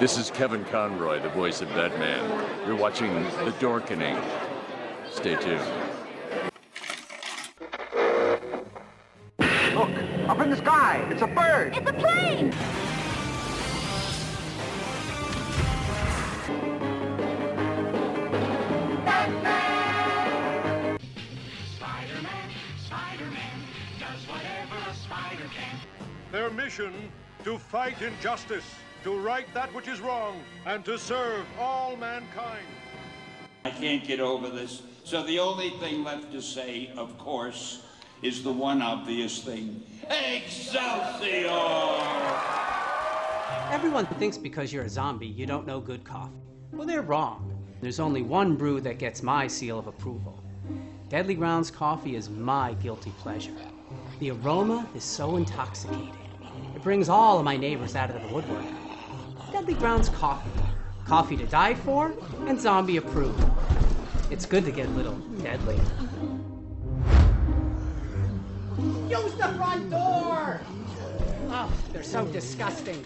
This is Kevin Conroy, the voice of Batman. You're watching The Dorkening. Stay tuned. Look, up in the sky. It's a bird. It's a plane! Batman. Spider-Man, Spider-Man does whatever a spider can. Their mission to fight injustice, to right that which is wrong, and to serve all mankind. I can't get over this. So the only thing left to say, of course, is the one obvious thing. Excelsior! Everyone thinks because you're a zombie, you don't know good coffee. Well, they're wrong. There's only one brew that gets my seal of approval. Deadly Grounds coffee is my guilty pleasure. The aroma is so intoxicating. It brings all of my neighbors out of the woodwork. Deadly Grounds coffee. Coffee to die for and zombie approved. It's good to get a little deadly. Use the front door! Oh, they're so disgusting.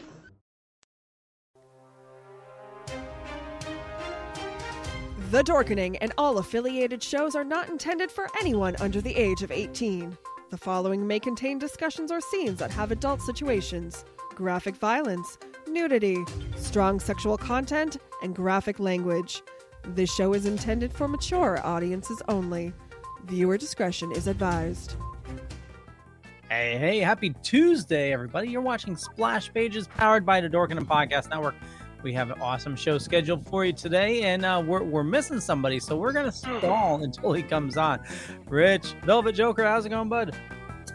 The Dorkening and all affiliated shows are not intended for anyone under the age of 18. The following may contain discussions or scenes that have adult situations, graphic violence, nudity, strong sexual content, and graphic language. This show is intended for mature audiences only. Viewer discretion is advised. Hey, hey, happy Tuesday, everybody. You're watching Splash Pages powered by the Dorkening Podcast Network. We have an awesome show scheduled for you today, and uh, we're, we're missing somebody, so we're going to stall until he comes on. Rich, Velvet Joker, how's it going, bud?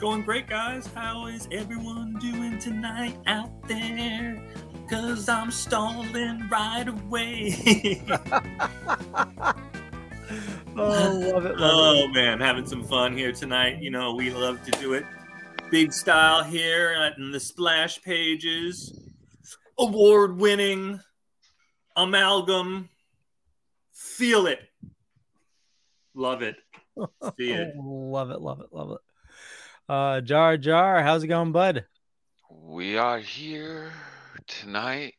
Going great, guys. How is everyone doing tonight out there? Cause I'm stalling right away. Oh, love it, love oh man, having some fun here tonight. You know, we love to do it big style here at in the splash pages. Award winning amalgam. Feel it. Love it. See it. love it, love it, love it. Uh, Jar Jar, how's it going, bud? We are here tonight,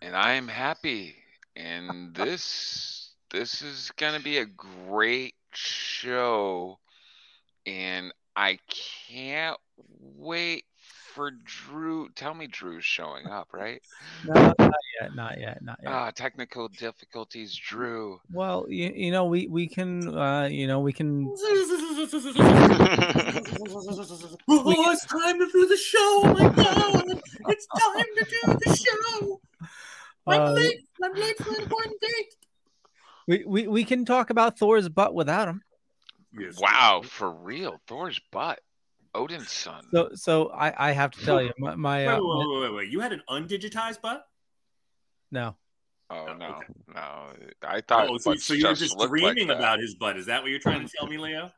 and I am happy. And this this is gonna be a great show, and I can't wait for Drew. Tell me Drew's showing up, right? No, not yet, not yet, not yet. Ah, technical difficulties, Drew. Well, you, you know, we we can, uh, you know, we can. Oh, it's time to do the show. Oh my god. It's time to do the show. I'm Uh, late. I'm late for an important date. We, we we can talk about Thor's butt without him. Yes. Wow, for real, Thor's butt, Odin's son. So so I I have to tell you, my, my Wait, uh, wait, wait, wait, wait. You had an undigitized butt? no. Oh no, no! I thought. Oh, so, so you're just just looked like dreaming about his butt. Is that what you're trying to tell me, Leo?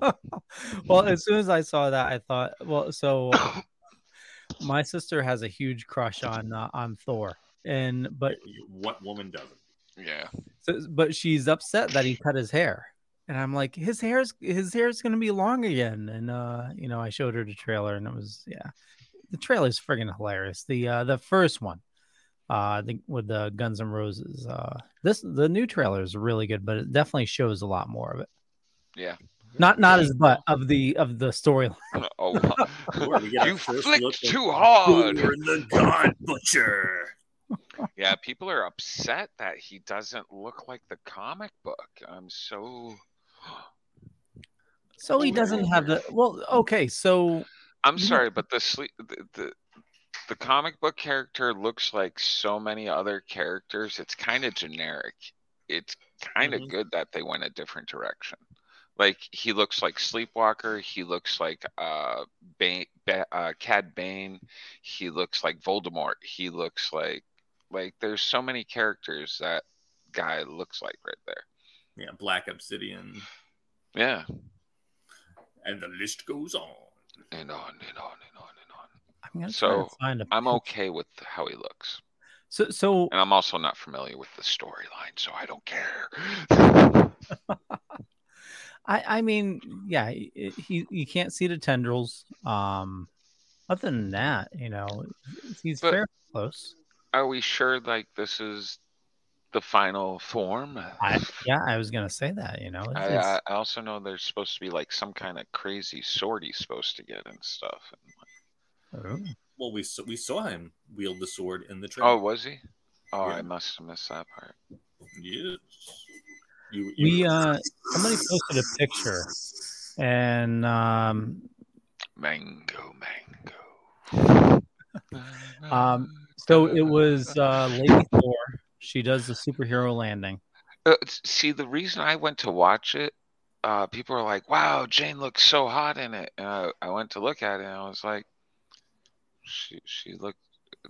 well, as soon as I saw that, I thought, well, so my sister has a huge crush on uh, on Thor, and but What woman doesn't? Yeah. so, but she's upset that he cut his hair, and I'm like, his hair's his hair's gonna be long again, and uh, you know, I showed her the trailer, and it was yeah, the trailer's friggin' hilarious. The uh, the first one, uh, I think with the Guns N' Roses, uh, this the new trailer is really good, but it definitely shows a lot more of it. Yeah. Not not his butt of the of the storyline. Oh, Lord, we get our you first flicked look at too hard. Thor the God Butcher. Yeah, people are upset that he doesn't look like the comic book. I'm so. So he doesn't have the well. Okay, so I'm sorry, but the sleep the, the the comic book character looks like so many other characters. It's kind of generic. It's kind of Mhm. good that they went a different direction. Like he looks like Sleepwalker. He looks like uh, Bane, ba- uh Cad Bane. He looks like Voldemort. He looks like like there's so many characters that guy looks like right there. Yeah, Black Obsidian. Yeah, And the list goes on. and on and on and on and on. I'm gonna So find a I'm okay with how he looks. So so And I'm also not familiar with the storyline, so I don't care. I I mean yeah he, he you can't see the tendrils. Um, other than that, you know, he's But- fairly close. are we sure like this is the final form? I, yeah, I was gonna say that. You know, I, it's- I I also know there's supposed to be like some kind of crazy sword he's supposed to get and stuff. Ooh. Well, we saw, we saw him wield the sword in the trailer. Oh, was he? Oh, Yeah. I must have missed that part. Yes. You, you we uh, somebody posted a picture, and um, Mango, mango. um, so it was uh, Lady Thor. She does the superhero landing. Uh, see, the reason I went to watch it, uh, people were like, "Wow, Jane looks so hot in it," and I, I went to look at it, and I was like, "She, she looked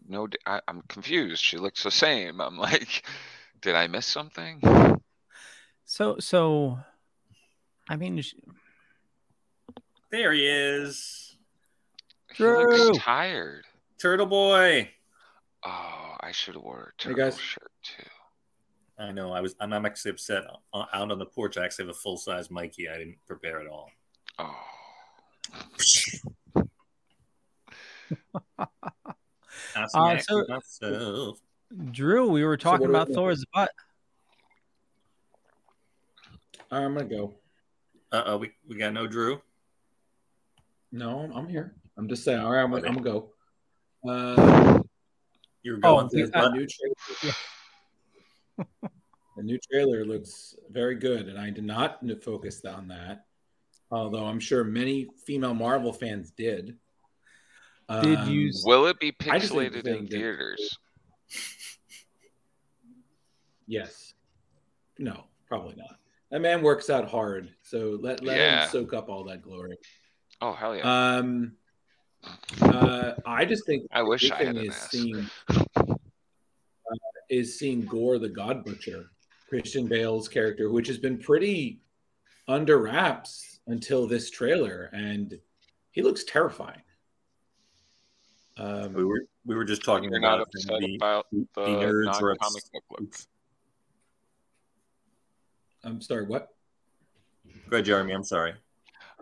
no, I, I'm confused. She looks the same." I'm like, "Did I miss something?" So, so, I mean, sh- there he is, He looks tired. Turtle Boy. Oh, I should have wore a Hey, turtle guys. shirt too. I know. I was. I'm, I'm actually upset. Uh, Out on the porch, I actually have a full size Mikey. I didn't prepare at all. Oh, Uh, so- myself. Drew, we were talking what do I about think? Thor's butt. All right, I'm gonna go. Uh oh, we, we got no Drew. No, I'm- I'm here. I'm just saying. All right, I'm, Okay. I'm gonna go. Uh, You're Oh, going through the, his butt. new trailer. the new trailer looks very good, and I did not focus on that. Although I'm sure many female Marvel fans did. Did Um, you- will it be I pixelated in thing that- theaters? Yes. No, probably not. That man works out hard, so let let Yeah. him soak up all that glory. Oh hell yeah! Um, uh, I just think I wish I had thing an is ass. seeing is seeing Gorr the God Butcher, Christian Bale's character, which has been pretty under wraps until this trailer, and he looks terrifying. Um, We were we were just talking about not upset the, about the the nerds are non-comic book look. I'm sorry, what? Go ahead, Jeremy. I'm sorry.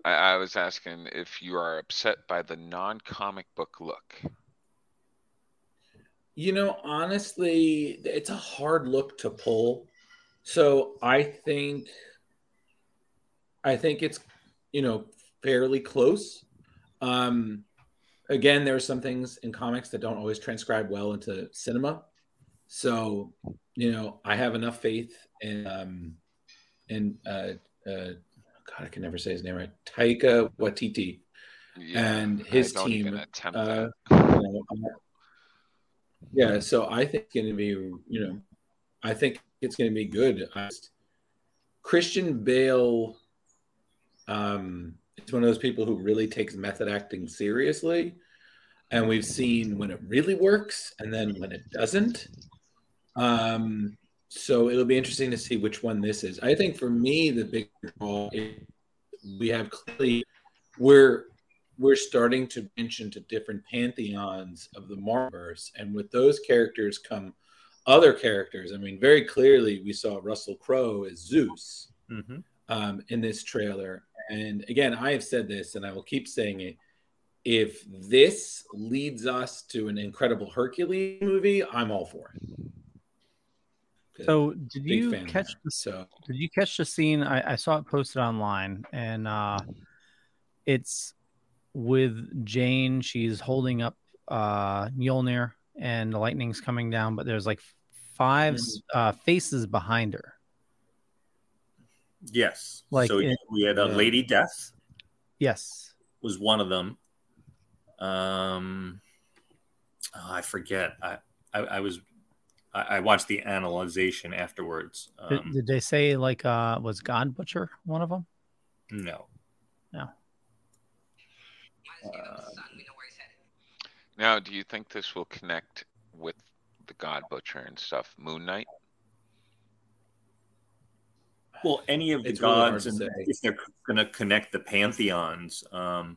I, I was asking if you are upset by the non-comic book look. You know, honestly, it's a hard look to pull. So I think I think it's you know fairly close. Um again, there are some things in comics that don't always transcribe well into cinema. So, you know, I have enough faith in um in uh uh God, I can never say his name right. Taika Waititi Yeah, and his team. uh, you know, yeah, so I think it's going to be, you know, I think it's going to be good. Just- Christian Bale um, is one of those people who really takes method acting seriously, and we've seen when it really works and then when it doesn't. Um, so it'll be interesting to see which one this is. I think for me, the big draw is we have clearly we're we're starting to branch into different pantheons of the Marvelverse, and with those characters come other characters. I mean, very clearly we saw Russell Crowe as Zeus Mm-hmm. um, in this trailer. And again, I have said this, and I will keep saying it. If this leads us to an incredible Hercules movie, I'm all for it. So, did you catch that. the So Did you catch the scene? I, I saw it posted online, and uh, it's with Jane. She's holding up uh, Mjolnir, and the lightning's coming down, but there's like five uh, faces behind her. Yes. Like so in- we had a Yeah. Lady Death Yes. was one of them. Um, oh, I forget. I I, I was I, watched the analyzation afterwards. Did, Um, did they say like uh, was God Butcher one of them? no. No. Uh, Now, do you think this will connect with the God Butcher and stuff? Moon Knight? Well, any of the It's gods, to and if they're going to connect the pantheons, um,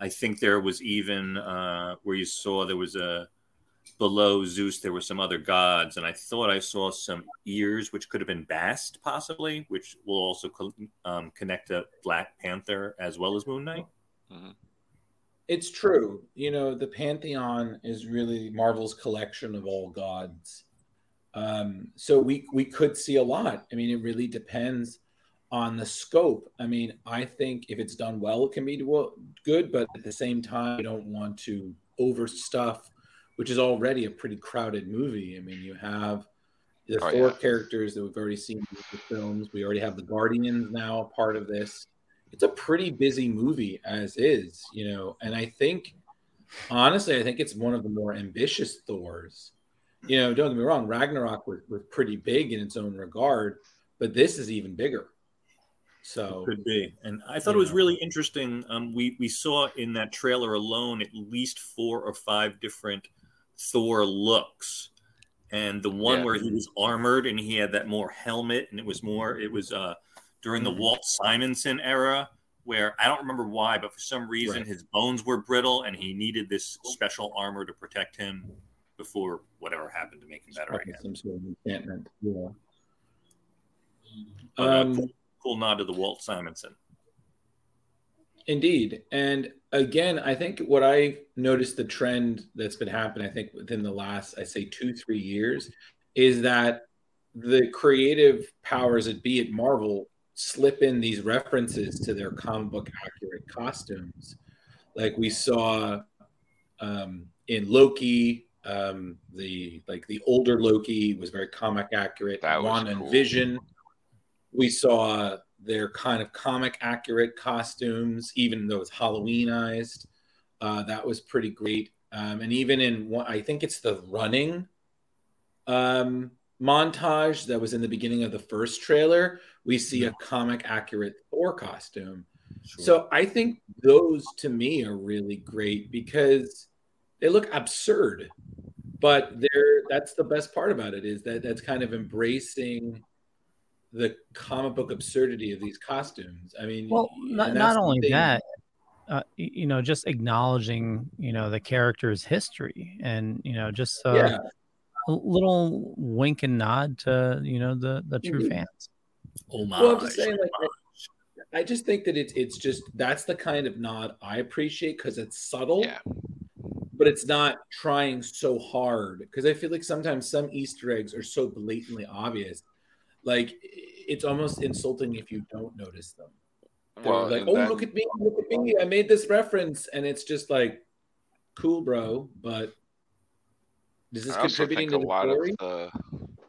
I think there was even uh, where you saw there was a below Zeus, there were some other gods, and I thought I saw some ears, which could have been Bast, possibly, which will also co- um, connect to Black Panther as well as Moon Knight. Mhm. It's true. You know, the pantheon is really Marvel's collection of all gods. Um, so we we could see a lot. I mean, it really depends on the scope. I mean, I think if it's done well, it can be well, good, but at the same time, you don't want to overstuff, which is already a pretty crowded movie. I mean, you have the Oh, four yeah. characters that we've already seen in the films. We already have the Guardians now a part of this. It's a pretty busy movie as is, you know, and I think honestly, I think it's one of the more ambitious Thors. You know, don't get me wrong, Ragnarok was, was pretty big in its own regard, but this is even bigger. So it Could be. And I thought it was know. really interesting. Um, we we saw in that trailer alone at least four or five different Thor looks, and the one Yeah. where he was armored and he had that more helmet, and it was more. It was uh, during the Mhm. Walt Simonson era, where I don't remember why, but for some reason Right. his bones were brittle, and he needed this special armor to protect him before whatever happened to make him better some sort of enchantment. Yeah. But, uh, Um, cool, cool nod to the Walt Simonson. Indeed. And again, I think what I noticed the trend that's been happening, I think within the last, I say two, three years, is that the creative powers that be at Marvel slip in these references to their comic book accurate costumes. Like we saw um, in Loki, um, the like the older Loki was very comic accurate. That was Wanda cool. and Vision we saw their kind of comic accurate costumes, even though it's Halloweenized. Uh, that was pretty great. Um, and even in one, I think it's the running um, montage that was in the beginning of the first trailer, we see a comic accurate Thor costume. So I think those to me are really great because they look absurd, but they're that's the best part about it is that that's kind of embracing the comic book absurdity of these costumes. I mean, Well, not, not only thing. that, uh, you know, just acknowledging, you know, the character's history and, you know, just uh, Yeah. A little wink and nod to, you know, the, the true Mhm. fans. Well, I'm just saying, like, I, I just think that it's it's just that's the kind of nod I appreciate because it's subtle, Yeah. but it's not trying so hard. Because I feel like sometimes some Easter eggs are so blatantly obvious, like it's almost insulting if you don't notice them. They're Well, like, oh, then- look at me, look at me, I made this reference, and it's just like, cool, bro, but is this I also contributing think to a the lot story? of the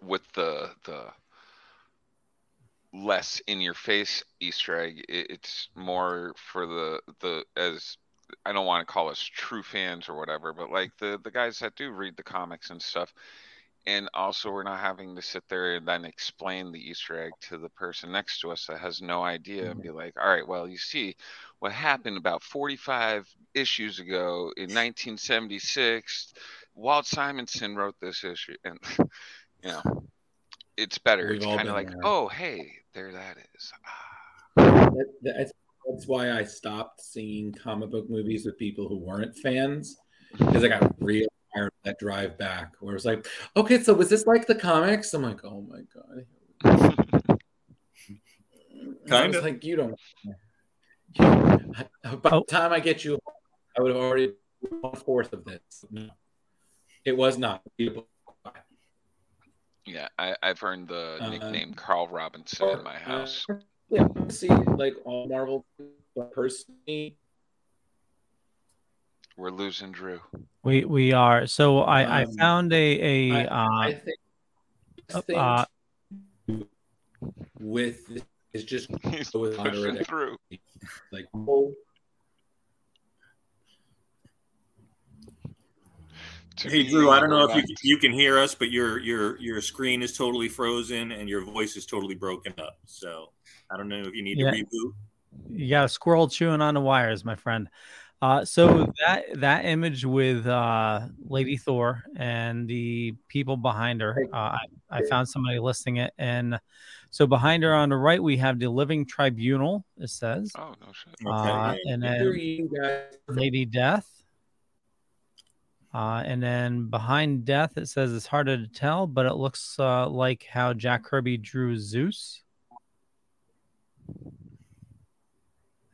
with the the less in your face Easter egg, it, it's more for the the as I don't want to call us true fans or whatever, but like the the guys that do read the comics and stuff. And also, we're not having to sit there and then explain the Easter egg to the person next to us that has no idea and mm-hmm. be like, all right, well, you see, what happened about 45 issues ago in 1976, Walt Simonson wrote this issue. And, you know, it's better. We've it's kind of like, there. oh, hey, there that is. That, that's, that's why I stopped seeing comic book movies with people who weren't fans because I got real tired of that drive back where it's like, okay, so was this like the comics? I'm like, oh my god. I Kinda. was like, you don't. you- by the oh. time I get you, I would have already one fourth of this. No, it was not. Yeah, I, I've earned the Uh, nickname Carl Robinson in my house. Yeah, see, like all Marvel, but personally, We're losing Drew. We we are. So I, I Um, found a, a I, uh, I think this thing uh, with this is just He's with pushing through. like oh, Hey Drew, I don't know if you can, you can hear us, but your your your screen is totally frozen and your voice is totally broken up. So I don't know if you need Yeah. to reboot. you got a squirrel chewing on the wires, my friend. Uh, so that that image with uh, Lady Thor and the people behind her, uh, I, I found somebody listing it, and so behind her on the right we have the Living Tribunal. It says, Oh no shit. uh, Okay. and then. Lady Death. Uh, and then behind Death, it says it's harder to tell, but it looks uh, like how Jack Kirby drew Zeus.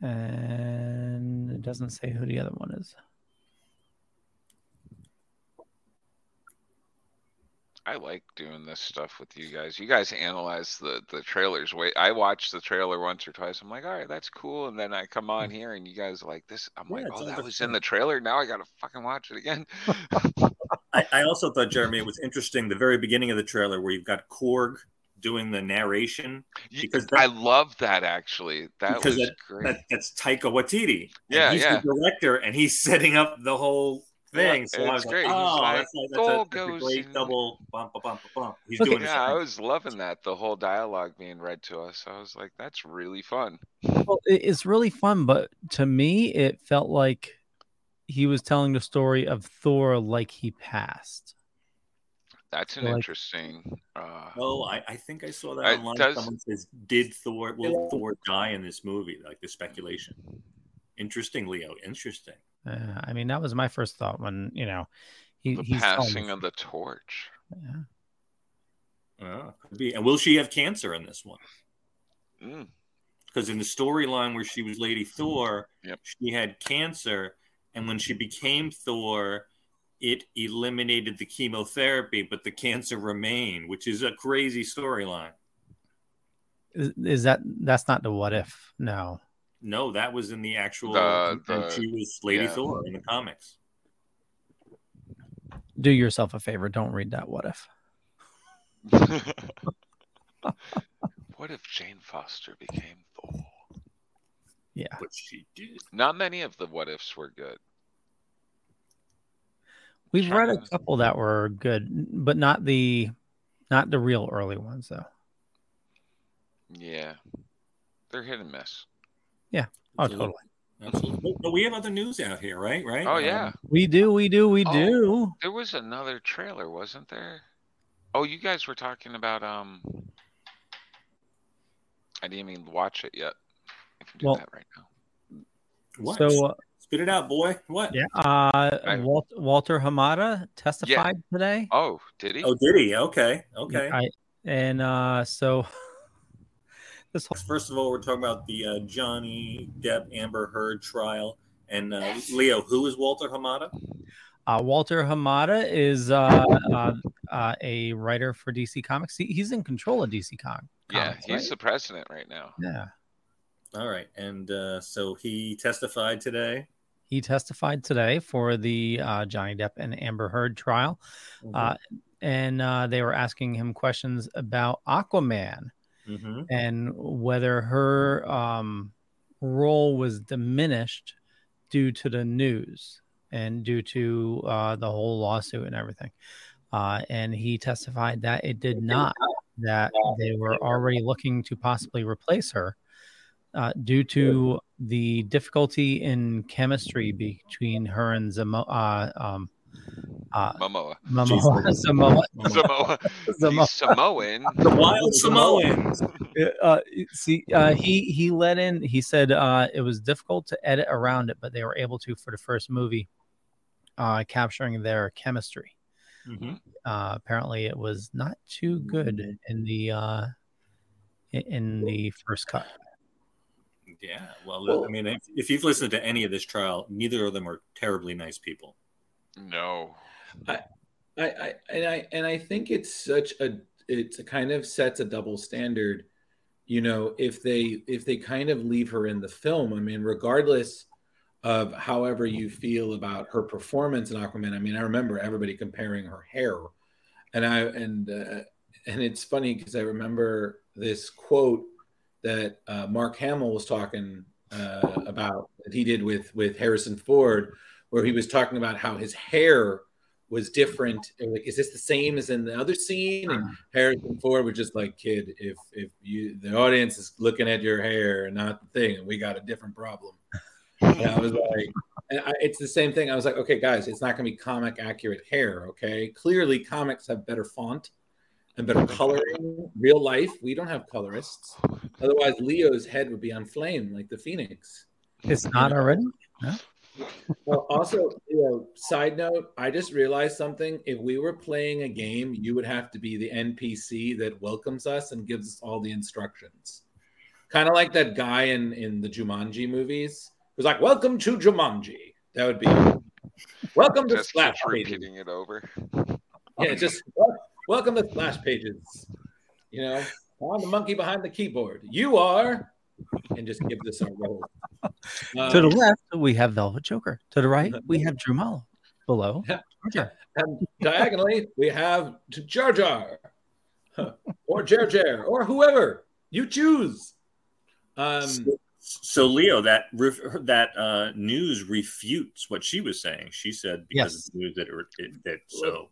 and it doesn't say who the other one is. I like doing this stuff with you guys. You guys analyze the the trailers. Wait, I watched the trailer once or twice. I'm like, all right, that's cool. And then I come on mm-hmm. here and you guys like this. I'm Yeah, like, oh, that was in the trailer. Now I gotta fucking watch it again. I, I also thought Jeremy it was interesting the very beginning of the trailer where you've got Korg doing the narration because I love that actually. That because was that, great. that that's Taika Waititi. Yeah, he's yeah. the director and he's setting up the whole thing. Yeah, so I was great. like, oh, like, that's, like, that's, a, "Goal that's a goes great in." double bump, bump, bump, bump. He's Okay. doing yeah, I was loving that. The whole dialogue being read to us. I was like, that's really fun. Well, it's really fun, but to me, it felt like he was telling the story of Thor like he passed. That's an Like- interesting. Uh, Oh, I, I think I saw that It online. does- Someone says, "Did Thor will Thor die in this movie?" Like the speculation. Interesting, Leo. Interesting. Uh, I mean, that was my first thought when you know he, the he's passing us- of the torch. Yeah. Oh, could be. And will she have cancer in this one? Mm. Because in the storyline where she was Lady Thor, Yep. she had cancer, and when she became Thor, it eliminated the chemotherapy, but the cancer remained, which is a crazy storyline. Is, is that that's not the what if? No. No, that was in the actual. The- and the- she was Lady yeah. Thor in the comics. Do yourself a favor. Don't read that what if. what if Jane Foster became Thor? Yeah. But she did. Not many of the what ifs were good. We've read a couple that were good, but not the not the real early ones though. Yeah, they're hit and miss. Oh, Absolutely. totally. Absolutely. But we have other news out here, right? Right. Oh Um, yeah, We do, we do, we Oh. do. there was another trailer, wasn't there? Oh, you guys were talking about um. I didn't even watch it yet. I can do Well- that right now. What? So uh, Spit it out, boy. What? yeah, uh, I- Walt, Walter Hamada testified today. Oh, did he? Oh, did he? Okay. Okay. I, and uh, so this whole First of all, we're talking about the uh, Johnny Depp Amber Heard trial. And uh, Leo, who is Walter Hamada? uh, Walter Hamada is uh, uh, uh, a writer for DC Comics. He, he's in control of DC Com- yeah, Comics. he's right? the president right now. yeah. All right. And uh, so he testified today. He testified today for the uh, Johnny Depp and Amber Heard trial. Uh, and uh, they were asking him questions about Aquaman Mhm. and whether her um, role was diminished due to the news and due to uh, the whole lawsuit and everything. Uh, and he testified that it did not, that they were already looking to possibly replace her uh, due to the difficulty in chemistry between her and Zamo- uh, um, uh, Momoa. Momoa, Samoa, Samoa. Samoa. He's Samoan. The Wild Samoans. uh, see, uh, he he let in. He said uh, it was difficult to edit around it, but they were able to for the first movie, uh, capturing their chemistry. Mhm. Uh, apparently, it was not too good in the uh, in- in the first cut. Yeah. Well, I mean, if, if you've listened to any of this trial, neither of them are terribly nice people. No. I, I and I and I think it's such a it's a kind of sets a double standard. You know, if they if they kind of leave her in the film, I mean, regardless of however you feel about her performance in Aquaman, I mean, I remember everybody comparing her hair, and I and uh, and it's funny because I remember this quote that uh, Mark Hamill was talking uh, about that he did with with Harrison Ford, where he was talking about how his hair was different. And like, is this the same as in the other scene? And uh-huh. Harrison Ford was just like, kid, if if you the audience is looking at your hair and not the thing, we got a different problem. And I was like, and I, it's the same thing. I was like, okay, guys, it's not going to be comic accurate hair. Okay, clearly comics have better font and better coloring. Real life, we don't have colorists. Otherwise, Leo's head would be on flame like the Phoenix. It's not already. No? Well, also, you know, side note, I just realized something. If we were playing a game, you would have to be the NPC that welcomes us and gives us all the instructions. kind of like that guy in in the Jumanji movies who's like, "Welcome to Jumanji." That would be welcome to Just Splash keep Pages. it over. Yeah, just welcome to Splash Pages. You know, I'm the monkey behind the keyboard. You are, and just give this a roll. to the Um, left, we have Velvet Joker. To the right, we have Drew Mallow. Below, Jar. and diagonally, we have to Jar Jar, or Jar Jar, or whoever you choose. Um, So Leo, that ref- that uh, news refutes what she was saying. She said because Yes. of the news that it, it, that so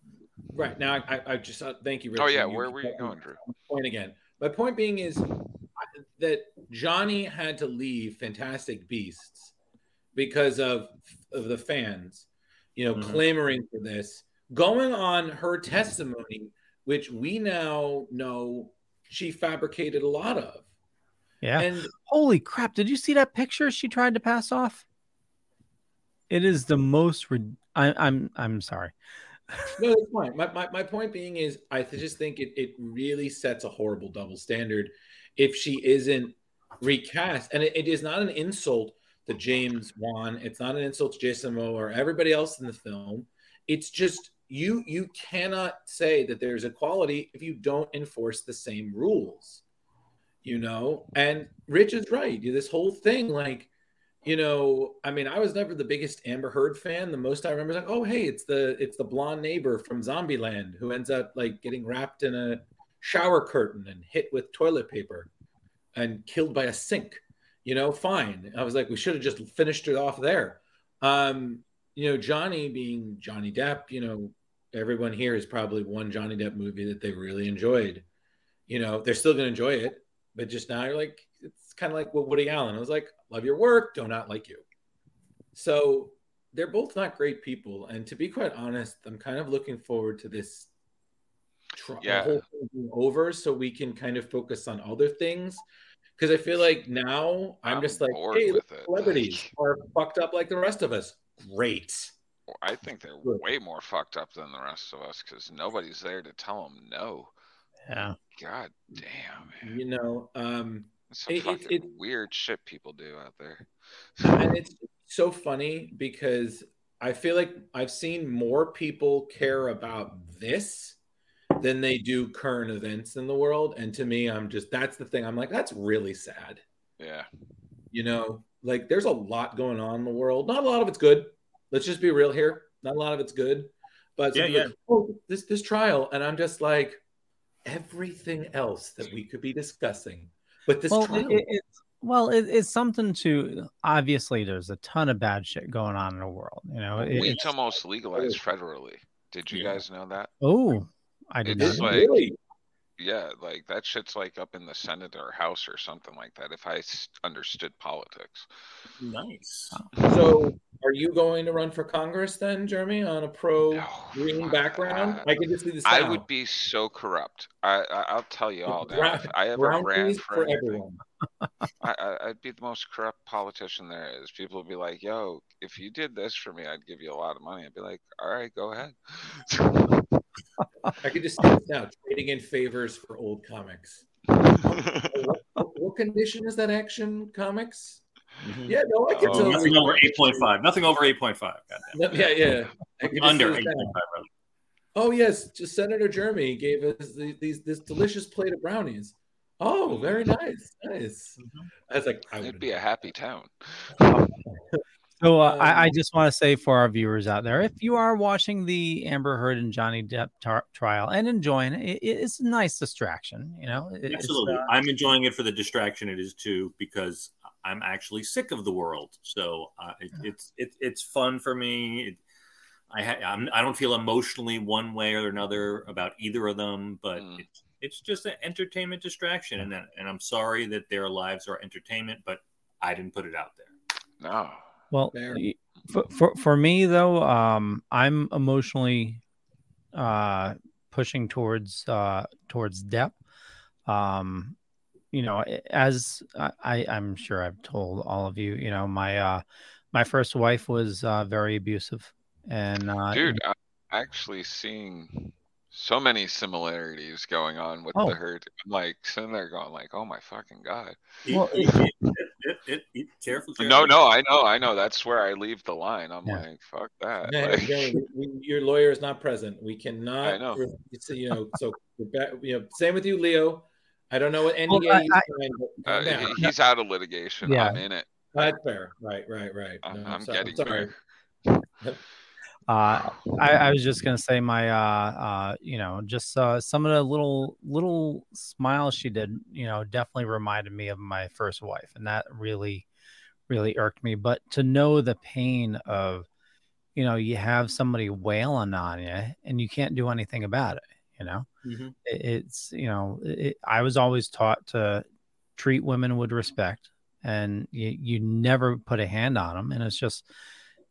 right now, I, I just uh, thank you. Rich, Oh yeah, and where were you going, Drew? Point again. My point being is that Johnny had to leave Fantastic Beasts because of of the fans, you know, Mhm. clamoring for this, going on her testimony, which we now know she fabricated a lot of. Yeah. And Holy crap! Did you see that picture she tried to pass off? It is the most. Rid- I, I'm. I'm sorry. no, that's fine. My, my, my point being is, I just think it, it really sets a horrible double standard if she isn't recast. And it, it is not an insult to James Wan. It's not an insult to Jason Momoa or everybody else in the film. It's just you you cannot say that there's equality if you don't enforce the same rules. You know, and Rich is right. This whole thing, like, you know, I mean, I was never the biggest Amber Heard fan. The most I remember is like, oh, hey, it's the it's the blonde neighbor from Zombieland who ends up like getting wrapped in a shower curtain and hit with toilet paper and killed by a sink. You know, fine. I was like, we should have just finished it off there. Um, you know, Johnny being Johnny Depp, you know, everyone here has probably one Johnny Depp movie that they really enjoyed. You know, they're still gonna enjoy it, but just now you're like, it's kind of like with Woody Allen. I was like, love your work, do not like you. So they're both not great people. And to be quite honest, I'm kind of looking forward to this tr- the Yeah. whole thing over so we can kind of focus on other things. Because I feel like now I'm, I'm just like, bored hey, with look, it. celebrities are fucked up like the rest of us. Great. I think they're Good. way more fucked up than the rest of us because nobody's there to tell them no. Yeah. God damn, man. You know, um, some it- it- it- weird shit people do out there. and it's so funny because I feel like I've seen more people care about this than they do current events in the world. And to me, I'm just that's the thing. I'm like, that's really sad. Yeah. You know, like there's a lot going on in the world. Not a lot of it's good. Let's just be real here. Not a lot of it's good. But Yeah, yeah. people, oh, this this trial, and I'm just like everything else that we could be discussing. But this well, trial, it, it- it's well, it, it's something to. Obviously, there's a ton of bad shit going on in the world. You know, it, it's, almost legalized federally. Did you Yeah. guys know that? oh, I did It's not. like- really Yeah, like that shit's like up in the Senate or House or something like that. If I understood politics. nice. So, are you going to run for Congress then, Jeremy, on a pro No, green fuck, background? I- I can just see the I would be so corrupt. I, I I'll tell you all now. Brown- If I ever brown ran for, for everyone. I, I, I'd be the most corrupt politician there is. People would be like, "Yo, if you did this for me, I'd give you a lot of money." I'd be like, "All right, go ahead." I can just see this now trading in favors for old comics. what, what condition is that action comics? Mm-hmm. Yeah, no, I can Oh, totally. Nothing over eight point five. Nothing over eight point five. No, yeah, yeah. I can just Under see eight this point now. five. Rather. Oh yes, just Senator Jeremy gave us the, these this delicious plate of brownies. Oh, very mm-hmm. nice, nice. Mm-hmm. I was like, I It'd would be a happy town. So uh, Um, I, I just want to say for our viewers out there, if you are watching the Amber Heard and Johnny Depp tar- trial and enjoying it, it, it's a nice distraction. You know, It- Absolutely. uh, I'm enjoying it for the distraction it is too, because I'm actually sick of the world. So uh, it, it's it, it's fun for me. It, I ha- I'm, I don't feel emotionally one way or another about either of them, but Mm. it's it's just an entertainment distraction, and and I'm sorry that their lives are entertainment, but I didn't put it out there. No. Well, for, for for me though, um, I'm emotionally uh, pushing towards uh, towards Depp. Um, you know, as I, I'm sure I've told all of you, you know, my uh, my first wife was uh, very abusive, and uh, Dude, I'm actually seeing so many similarities going on with Oh. the Heard. I'm like sitting there going like, oh my fucking god. Well, Eat- eat- eat- eat- eat- eat- careful, No, no, I know, I know. That's where I leave the line. I'm Yeah. like, fuck that. Yeah, Like, again, we- we- your lawyer is not present. We cannot. I know. It's, you know, so we're back, you know, same with you, Leo. I don't know what NDA Well, I- I- signed, but uh, calm down. he- he's out of litigation. Yeah. I'm in it. That's fair. Right, right, right. I'm, I'm sorry- getting sorry. Uh, I, I was just gonna say my, uh, uh, you know, just uh, some of the little little smiles she did, you know, definitely reminded me of my first wife, and that really, really irked me. But to know the pain of, you know, you have somebody wailing on you, and you can't do anything about it. You know, Mhm. it, it's you know, it, I was always taught to treat women with respect, and you you never put a hand on them, and it's just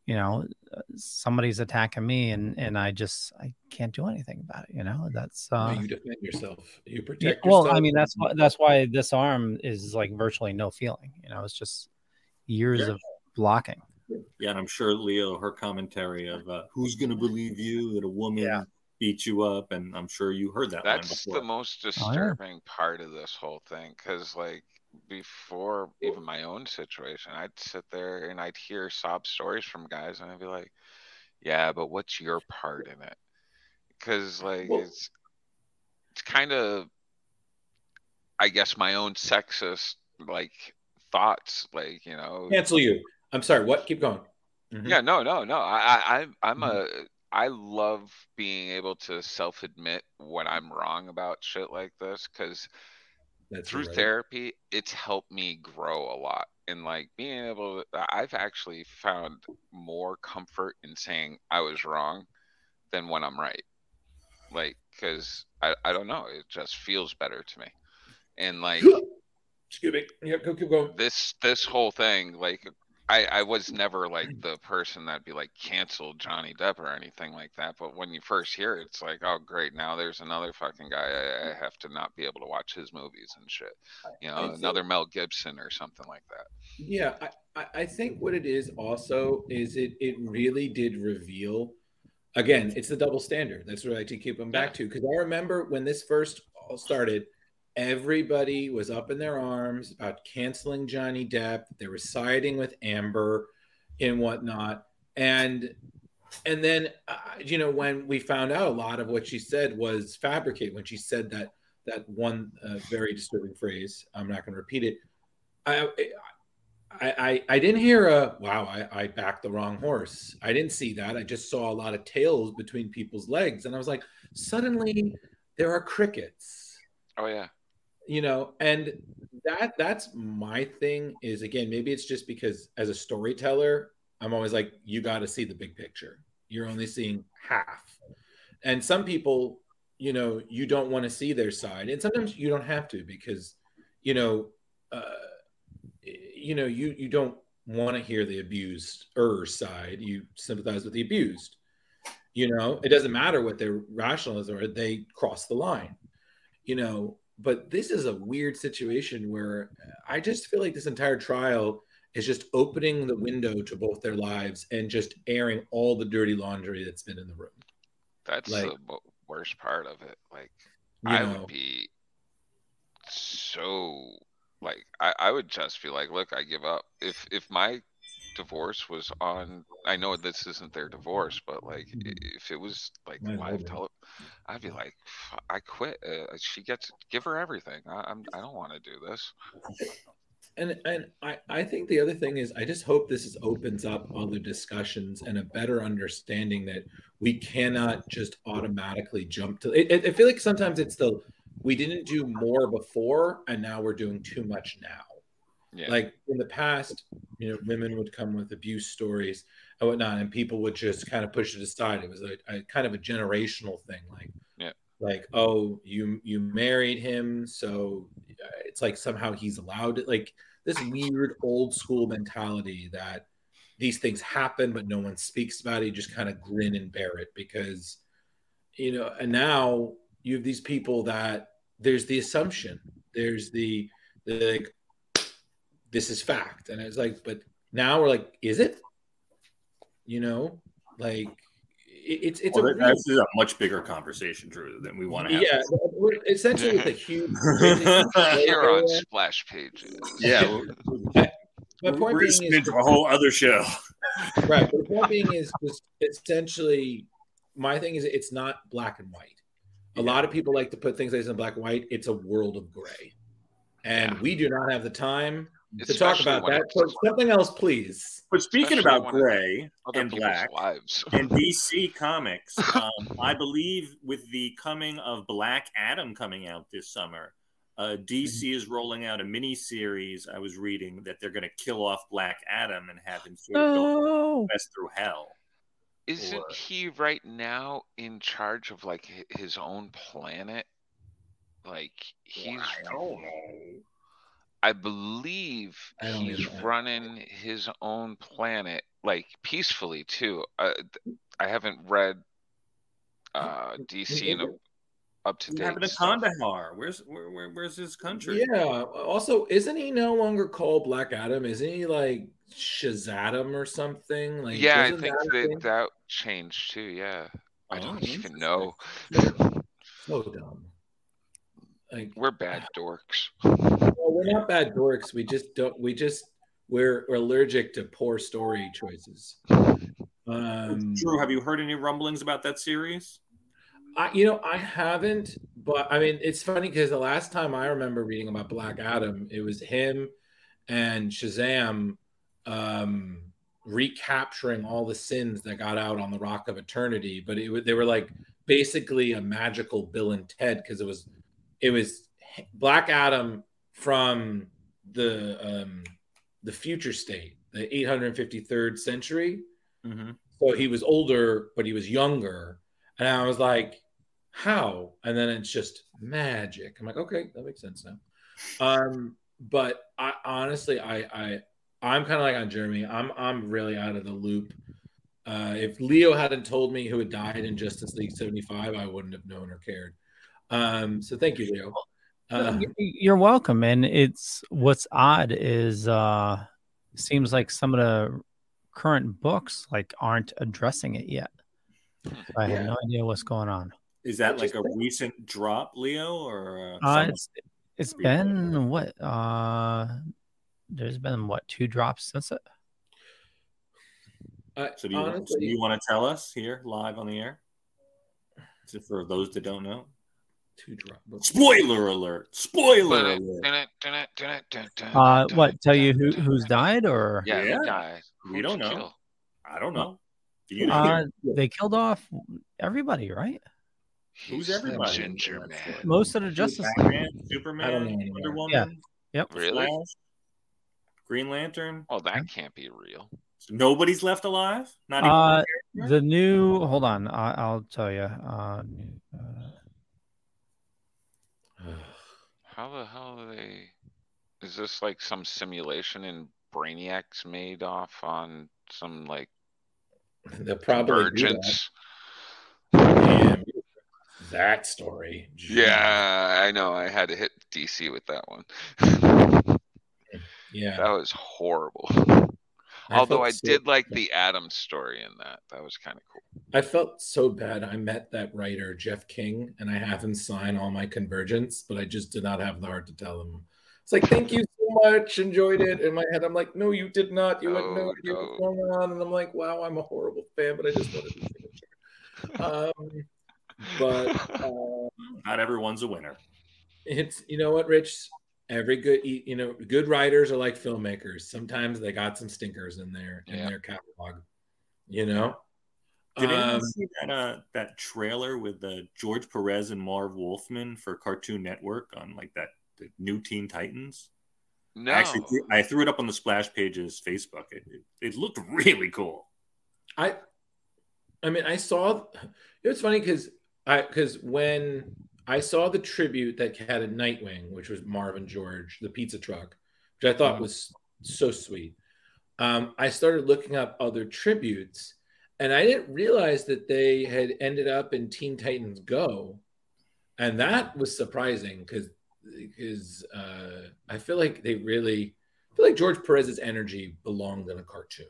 you know somebody's attacking me and and i just i can't do anything about it you know that's No, uh you defend yourself. You yeah, protect well yourself. i mean that's why that's why this arm is like virtually no feeling you know it's just years Yeah. of blocking Yeah, and I'm sure Leo, her commentary of uh, "Who's going to believe you that a woman Yeah. beat you up," and I'm sure you heard that line That's before. the most Oh, yeah. disturbing part of this whole thing. Because, like, before even my own situation, I'd sit there and I'd hear sob stories from guys, and I'd be like, "Yeah, but what's your part in it?" Because, like, Well- it's it's kind of, I guess, my own sexist like thoughts. Like, you know, cancel you. I'm sorry. What? Keep going. Mhm. yeah, no, no, no. I, I, I'm, I'm a, I love being able to self-admit when I'm wrong about shit like this because That's through right. therapy, it's helped me grow a lot. And like being able to, I've actually found more comfort in saying I was wrong than when I'm right. Like, because I, I don't know, it just feels better to me. And like, Excuse me. Yeah, go keep going. this this whole thing like I, I was never like the person that'd be like cancel Johnny Depp or anything like that. But when you first hear it, it's like, oh great, now there's another fucking guy. I, I have to not be able to watch his movies and shit. You know, think- another Mel Gibson or something like that. Yeah, I, I, think what it is also is it it really did reveal again, it's the double standard. That's what I like to keep them back to. Because I remember when this first all started, everybody was up in their arms about canceling Johnny Depp. They were siding with Amber and whatnot. And and then uh, you know when we found out a lot of what she said was fabricated when she said that that one uh, very disturbing phrase i'm not going to repeat it I, I i i didn't hear a wow I, I backed the wrong horse i didn't see that i just saw a lot of tails between people's legs and i was like suddenly there are crickets Oh yeah. You know and that that's my thing is again maybe it's just because as a storyteller i'm always like you got to see the big picture. You're only seeing half. And some people you know you don't want to see their side. And sometimes you don't have to because you know uh you know you you don't want to hear the abused er side. You sympathize with the abused. You know it doesn't matter what their rationalism are they cross the line. You know but this is a weird situation where i just feel like this entire trial is just opening the window to both their lives and just airing all the dirty laundry that's been in the room That's Like- the worst part of it. Like I know would be so like I, I would just be like, look, I give up. If if my divorce was on I know this isn't their divorce, but like i- if it was like Might live tele I'd be like, I quit. Uh, she gets give her everything. I, I'm I don't want to do this. and and I, I think the other thing is I just hope this is opens up other discussions and a better understanding that we cannot just automatically jump to it, it- I feel like sometimes it's the we didn't do more before and now we're doing too much now. Yeah. Like in the past, you know, women would come with abuse stories and whatnot, and people would just kind of push it aside. It was a, a kind of a generational thing, like Yeah. like oh you you married him so uh, it's like somehow he's allowed it like this weird old school mentality that these things happen but no one speaks about it you just kind of grin and bear it because you know and now you have these people that there's the assumption there's the, the like this is fact and it's like but now we're like is it you know like it's it's Well, a that- real- a much bigger conversation, Drew, than we want to have. yeah. we're- Essentially, with a huge. Here on splash pages. Yeah, My point we're being is into a whole other show. right. But the point being is, is essentially my thing is it's not black and white. A lot of people like to put things as in black and white. It's a world of gray, and we do not have the time to talk about that. it's- So something else, please. But speaking Especially about gray and black lives. and DC Comics, um, I believe with the coming of Black Adam coming out this summer, uh, DC is rolling out a mini series. I was reading that they're going to kill off Black Adam and have him sort of go No. through hell. Isn't Or- he right now in charge of like his own planet? Like he's I don't know. I believe I he's running his own planet like peacefully too. Uh, I haven't read uh DC in a up to What date. happened to. Kandahar? Where's where, where, where's his country? Yeah. Also, isn't he no longer called Black Adam? Isn't he like Shazadam or something? Like, Yeah, I think that that that changed too. Yeah, I Oh, don't even know. so dumb. Like We're bad dorks. well, we're not bad dorks. We just don't. We just we're, we're allergic to poor story choices. Um, Drew, have you heard any rumblings about that series? I, you know, I haven't, but I mean, it's funny because the last time I remember reading about Black Adam, it was him and Shazam um, recapturing all the sins that got out on the Rock of Eternity. But it was they were like basically a magical Bill and Ted because it was it was Black Adam from the um, the future state, the 853rd century. Mm-hmm. So he was older, but he was younger. And I was like, how? And then it's just magic. I'm like, okay, that makes sense now. Um, but I honestly, I, I, I'm kind of like on Jeremy. I'm, I'm really out of the loop. Uh, if Leo hadn't told me who had died in Justice League 75, I wouldn't have known or cared. Um, so thank you, Leo. Uh, You're welcome. And it's what's odd is uh seems like some of the current books like aren't addressing it yet. I Yeah. have no idea what's going on. Is that like a recent drop, Leo, or uh, Uh, it's it's Read been what uh there's been what two drops since it I, so do you, so honestly, you want to tell us here live on the air? So for those that don't know, two drop. spoiler alert! Spoiler alert! uh what tell you who who's died or Yeah, Yeah. died? We don't know. kill? I don't know. Do you know? uh they killed off everybody right Who's He's the everybody? Ginger man. most of the justice League. Batman, Superman. Wonder Woman, Yeah. Yep. Really? Flash, Green Lantern. Oh, that can't be real. So nobody's left alive. Not even Uh, the new hold on I, i'll tell you uh, uh How the hell are they? Is this like some simulation and Brainiac's made off on some like They'll probably that. That story. Yeah, I know. I had to hit DC with that one. Yeah. That was horrible. I Although I so- did like the Adam story in that. That was kind of cool. I felt so bad. I met that writer, Jeff King, and I have him sign all my convergence, but I just did not have the heart to tell him. It's like, thank you so much. Enjoyed it. In my head, I'm like, no, you did not. You had no No, what's going on. And I'm like, wow, I'm a horrible fan, but I just wanted to signature. Um, but uh, Not everyone's a winner. it's you know what, Rich. Every good you know, good writers are like filmmakers. Sometimes they got some stinkers in their in Yeah. their catalog. You know. Did anyone Um, see that uh, that trailer with uh, George Perez and Marv Wolfman for Cartoon Network on like that the new Teen Titans? No. I actually threw, I threw it up on the Splash Pages Facebook. It, it, it looked really cool. I, I mean, I saw. It was funny because I because when I saw the tribute that had a Nightwing, which was Marvin George, the pizza truck, which I thought was so sweet. Um, I started looking up other tributes, and I didn't realize that they had ended up in Teen Titans Go, and that was surprising because because uh, I feel like they really I feel like George Perez's energy belonged in a cartoon,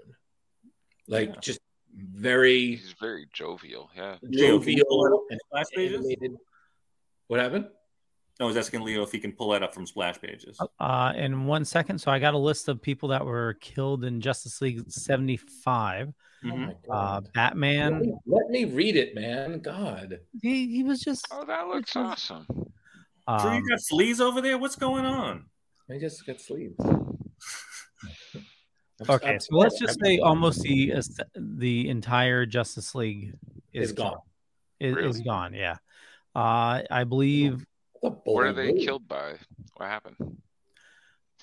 like Yeah. just very He's very jovial. Yeah. Leo, can you pull it jovial and from Splash pages? What happened? I was asking Leo if he can pull that up from splash pages. Uh, in one second, so I got a list of people that were killed in Justice League '75. Oh Mhm. my Uh, god! let, Batman. me, let me read it, man. God. He, he was just. Oh, that looks was- awesome. Drew, Um, you got fleas over there? What's going on? I just got sleeves. okay, so let's just say almost the the entire Justice League is Is gone. Is, is Really? gone. Yeah. Uh, I believe That's a bold What are they killed by? What happened?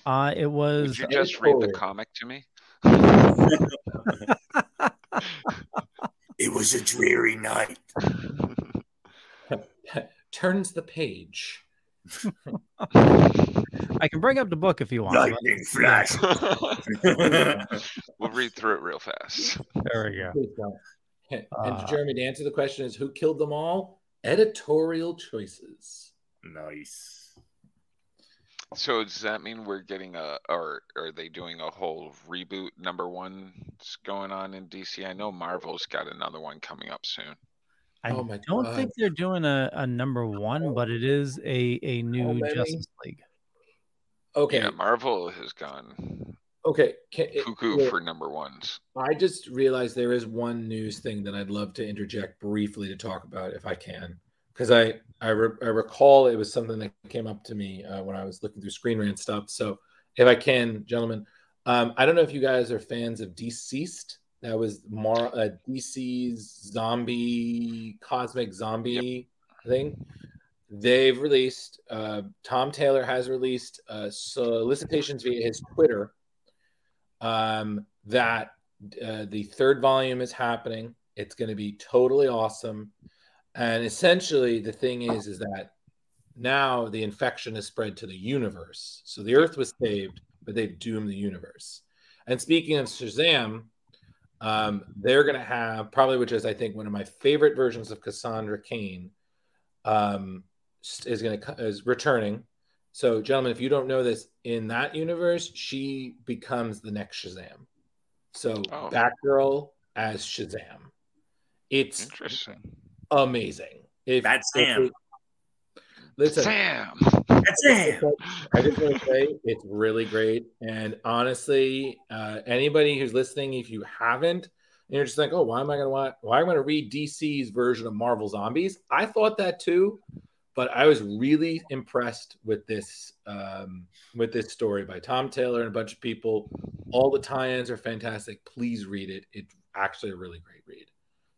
uh, it was. Would you just read the comic to me? It was a dreary night. Turns the page. I can bring up the book if you want. Lightning flash. we'll read through it real fast. There we go. Please. And Uh, Jeremy, to answer the question is who killed them all? Editorial choices. nice. So does that mean we're getting a, or are they doing a whole reboot number one going on in DC? I know Marvel's got another one coming up soon. I Oh my don't God. think they're doing a, a number one, but it is a, a oh, new many? Justice League. Okay. Yeah, Marvel has gone Okay. Can, cuckoo look, for number ones. I just realized there is one news thing that I'd love to interject briefly to talk about if I can, because I I, re- I recall it was something that came up to me uh, when I was looking through Screen Rant stuff. So if I can, gentlemen, um, I don't know if you guys are fans of DCeased. That was Mar- uh, DC's zombie cosmic zombie thing. They've released. Uh, Tom Taylor has released uh, solicitations via his Twitter um, that uh, the third volume is happening. It's going to be totally awesome. And essentially, the thing is, is that now the infection has spread to the universe. So the Earth was saved, but they've doomed the universe. And speaking of Shazam, um, they're going to have probably, which is I think one of my favorite versions of Cassandra Cain, um, is going to is returning. So, gentlemen, if you don't know this, in that universe, she becomes the next Shazam. So, Oh. Batgirl as Shazam. It's Interesting. Amazing. If, That's if Sam. it- listen, Sam. That's it. I just want to say it's really great. And honestly, uh, anybody who's listening, if you haven't, and you're just like, oh, why am I going to want? Why am I going to read DC's version of Marvel Zombies? I thought that too, but I was really impressed with this um, with this story by Tom Taylor and a bunch of people. All the tie-ins are fantastic. Please read it. It's actually a really great read.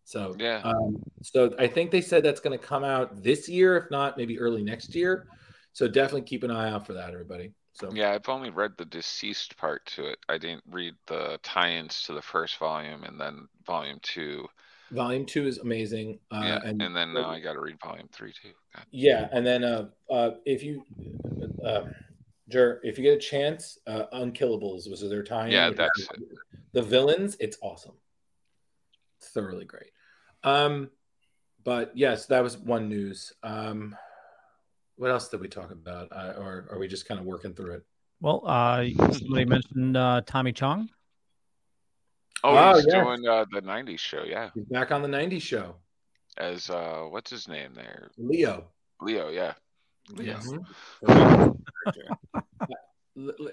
So Yeah. um, so I think they said that's going to come out this year, if not maybe early next year. So definitely keep an eye out for that, everybody. So Yeah, I've only read the DCeased part to it. I didn't read the tie-ins to the first volume and then volume two. volume two is amazing. Uh, yeah, and, and, then now I got to read volume three too. God. yeah, and then uh, uh, if you, uh, Jer, if you get a chance, uh, Unkillables was their tie-in. Yeah, that's the villains. It's awesome, thoroughly great. Um, but yes, that was one news. Um, what else did we talk about, uh, or are we just kind of working through it? Well, uh, somebody mentioned uh, Tommy Chong. Oh, Oh, he's yes. doing uh, the '90s show. Yeah, He's back on the '90s show. as uh, what's his name there? Leo. Leo. Yeah. Leo. L- l-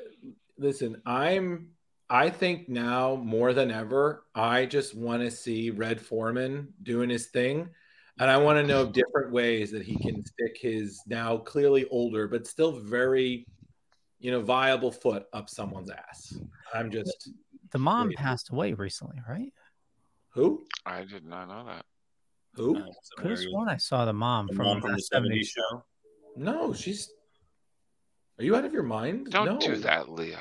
Listen, I'm. I think now more than ever, I just want to see Red Foreman doing his thing, and I want to know different ways that he can stick his now clearly older but still very, you know, viable foot up someone's ass. I'm just The mom Wait. passed away recently, right? who I did not know that. who? Uh, Could have sworn I saw the mom the from, mom from the 70s 70s show. No, she's. Are you out of your mind? Don't no. do that, Leo.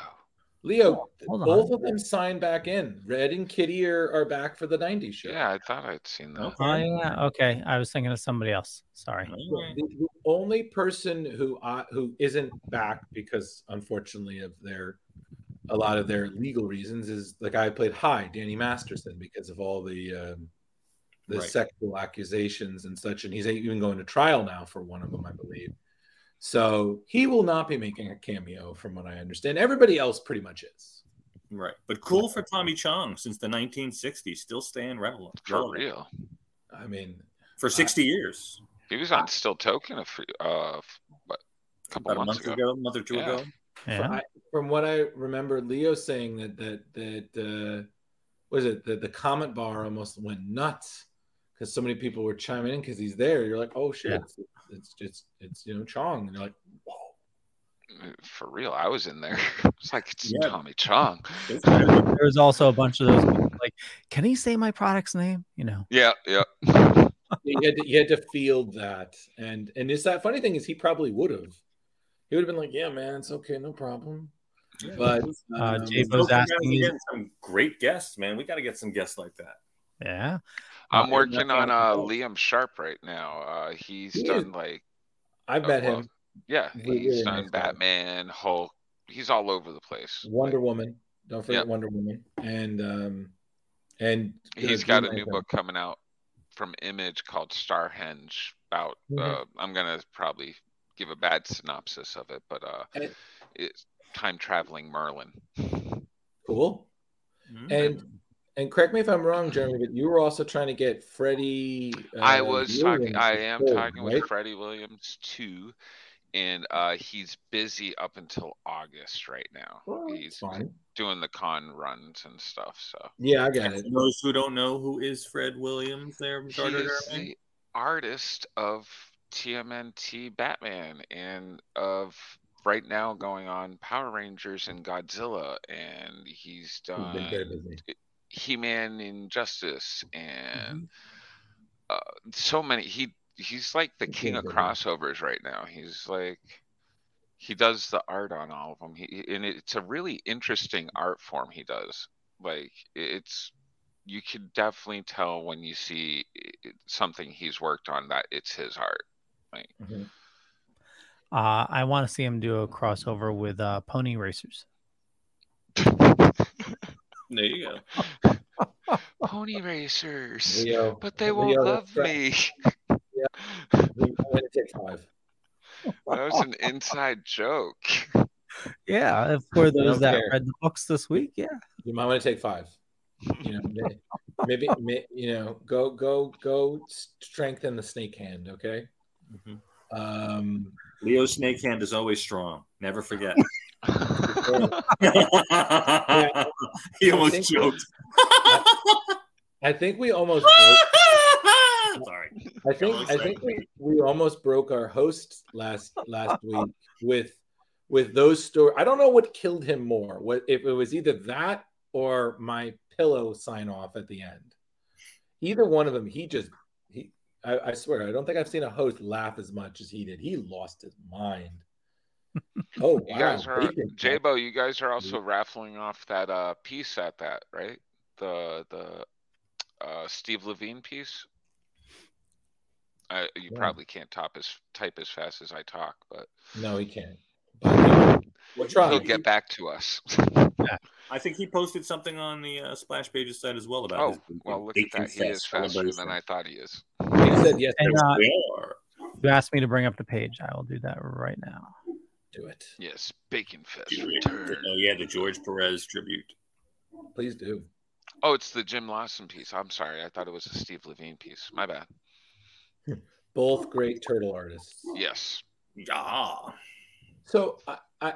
Leo. Hold on. Both of them signed back in. Red and Kitty are, are back for the '90s show. Yeah, I thought I'd seen that. Okay. Oh yeah, okay. I was thinking of somebody else. Sorry. The, the only person who I, who isn't back because unfortunately of their a lot of their legal reasons is the guy who played Hyde, Danny Masterson, because of all the um, the Right. sexual accusations and such, and he's even going to trial now for one of them, I believe. So he will not be making a cameo, from what I understand. Everybody else pretty much is. Right, but cool for Tommy Chong since the 1960s, still staying relevant. For relevant. real. I mean, For 60 years. He was on Still Token a few, uh, what, a couple About a months month ago. ago, a month or two Yeah. ago. Yeah. I, from what I remember, Leo saying that that that uh, was it that the comment bar almost went nuts because so many people were chiming in because he's there. You're like, oh shit, Yeah. It's, it's just it's you know Chong, and you're like, For real, I was in there. It's like it's Yeah. Tommy Chong. There was also a bunch of those people like, can he say my product's name? You know. Yeah, yeah. you had to, you had to field that, and and it's that funny thing is he probably would have. He would have been like, yeah, man, it's okay, no problem. But Uh, um, Jay Bo's asking on you- some great guests, man. We got to get some guests like that. Yeah. I'm Uh, working on uh. Liam Sharp right now. Uh, he's He is- done like I uh, met well, him. Yeah, Really, he's really done nice guy. Batman, Hulk. He's all over the place. Wonder Woman. Don't forget Yeah. Wonder Woman, and um, and he's got a new book coming out from Image called Starhenge. About Mhm. uh, I'm gonna probably give a bad synopsis of it, but uh, And- it's time traveling Merlin. Cool. Mm-hmm. And and correct me if I'm wrong, Jeremy, but you were also trying to get Freddie. Uh, I was talking. I am film, talking right? with Freddie Williams too, and uh, he's busy up until August right now. Well, he's fine. doing the con runs and stuff. So Yeah, I got And it. those who don't know, who is Fred Williams there, he Carter is Derby? the artist of TMNT Batman and of right now going on Power Rangers and Godzilla, and he's He's been very done busy. He-Man Injustice and Mhm. uh, so many. He he's like the king of crossovers right now. He's like he does the art on all of them. He and it's a really interesting art form he does. Like it's you can definitely tell when you see something he's worked on that it's his art. Like Mhm. Uh, I want to see him do a crossover with uh, Pony Racers. There you go. pony racers, Leo, but they won't Leo, love that's me. I'm gonna take five. That was an inside joke. Yeah, for those that care. read the books this week. Yeah. You might want to take five. You know, may- maybe, you know, go go go strengthen the snake hand. Okay. Mhm. Um, Leo Snakehand is always strong. Never forget. I he almost think- choked. I think we almost. Broke, Sorry. I think I think we, we almost broke our host last last week with with those stories. I don't know what killed him more. What if it was either that or my pillow sign off at the end. Either one of them, he just he. I, I swear, I don't think I've seen a host laugh as much as he did. He lost his mind. Oh wow! You guys are Jabo. You guys are also raffling off that uh piece at that, right? The the uh Steve Lavigne piece. I, you Yeah. probably can't top as type as fast as I talk, but No, he can't. But we'll try. he'll get back to us. yeah. I think he posted something on the uh, Splash Pages site as well about it. oh, his well, look Big at that. He is faster than. I thought he is. He said yes. And uh, are. you asked me to bring up the page. I will do that right now. Do it, Yes, Bacon Fest return. Oh yeah, the George Perez tribute. please do. Oh, it's the Jim Lawson piece. I'm sorry. I thought it was a Steve Lavigne piece. My bad. Both great turtle artists. Yes. Yeah. So I, I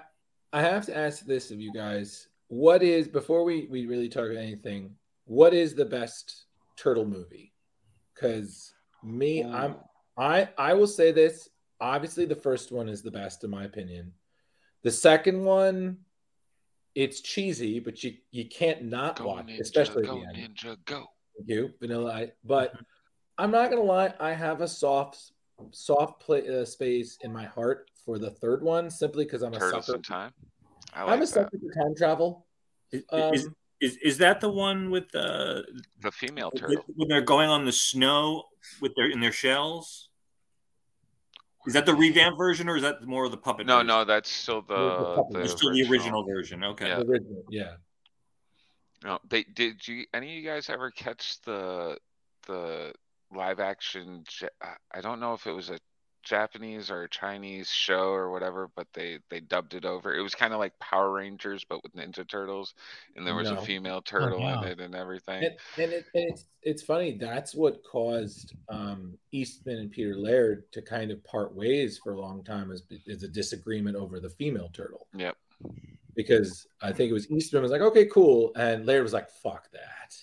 I have to ask this of you guys. What is before we we really talk about anything? What is the best turtle movie? Because me, oh. I'm I I will say this. Obviously, the first one is the best in my opinion. The second one, it's cheesy, but you you can't not Go watch, ninja, especially go the end. ninja, go. Thank you, Vanilla Ice. But I'm not gonna lie, I have a soft, soft play, uh, space in my heart for the third one, simply because I'm a Turtles sucker. time. I I'm like a that. sucker for time travel. Is, Um, is, is is that the one with uh, The female with- turtle. when they're going on the snow with their in their shells? Is that the revamped version, or is that more of the puppet? No, version? no, that's still The the, puppet. the it's still the original version. Okay. Yeah. The original, yeah. No, they did you any of you guys ever catch the the live action? I don't know if it was a Japanese or Chinese show or whatever, but they they dubbed it over. It was kind of like Power Rangers, but with Ninja Turtles, and there was No. a female turtle wow. in it and everything. And, and, it, and it's it's funny. That's what caused um, Eastman and Peter Laird to kind of part ways for a long time, is, is a disagreement over the female turtle. Yep. Because I think it was Eastman was like, okay, cool, and Laird was like, fuck that.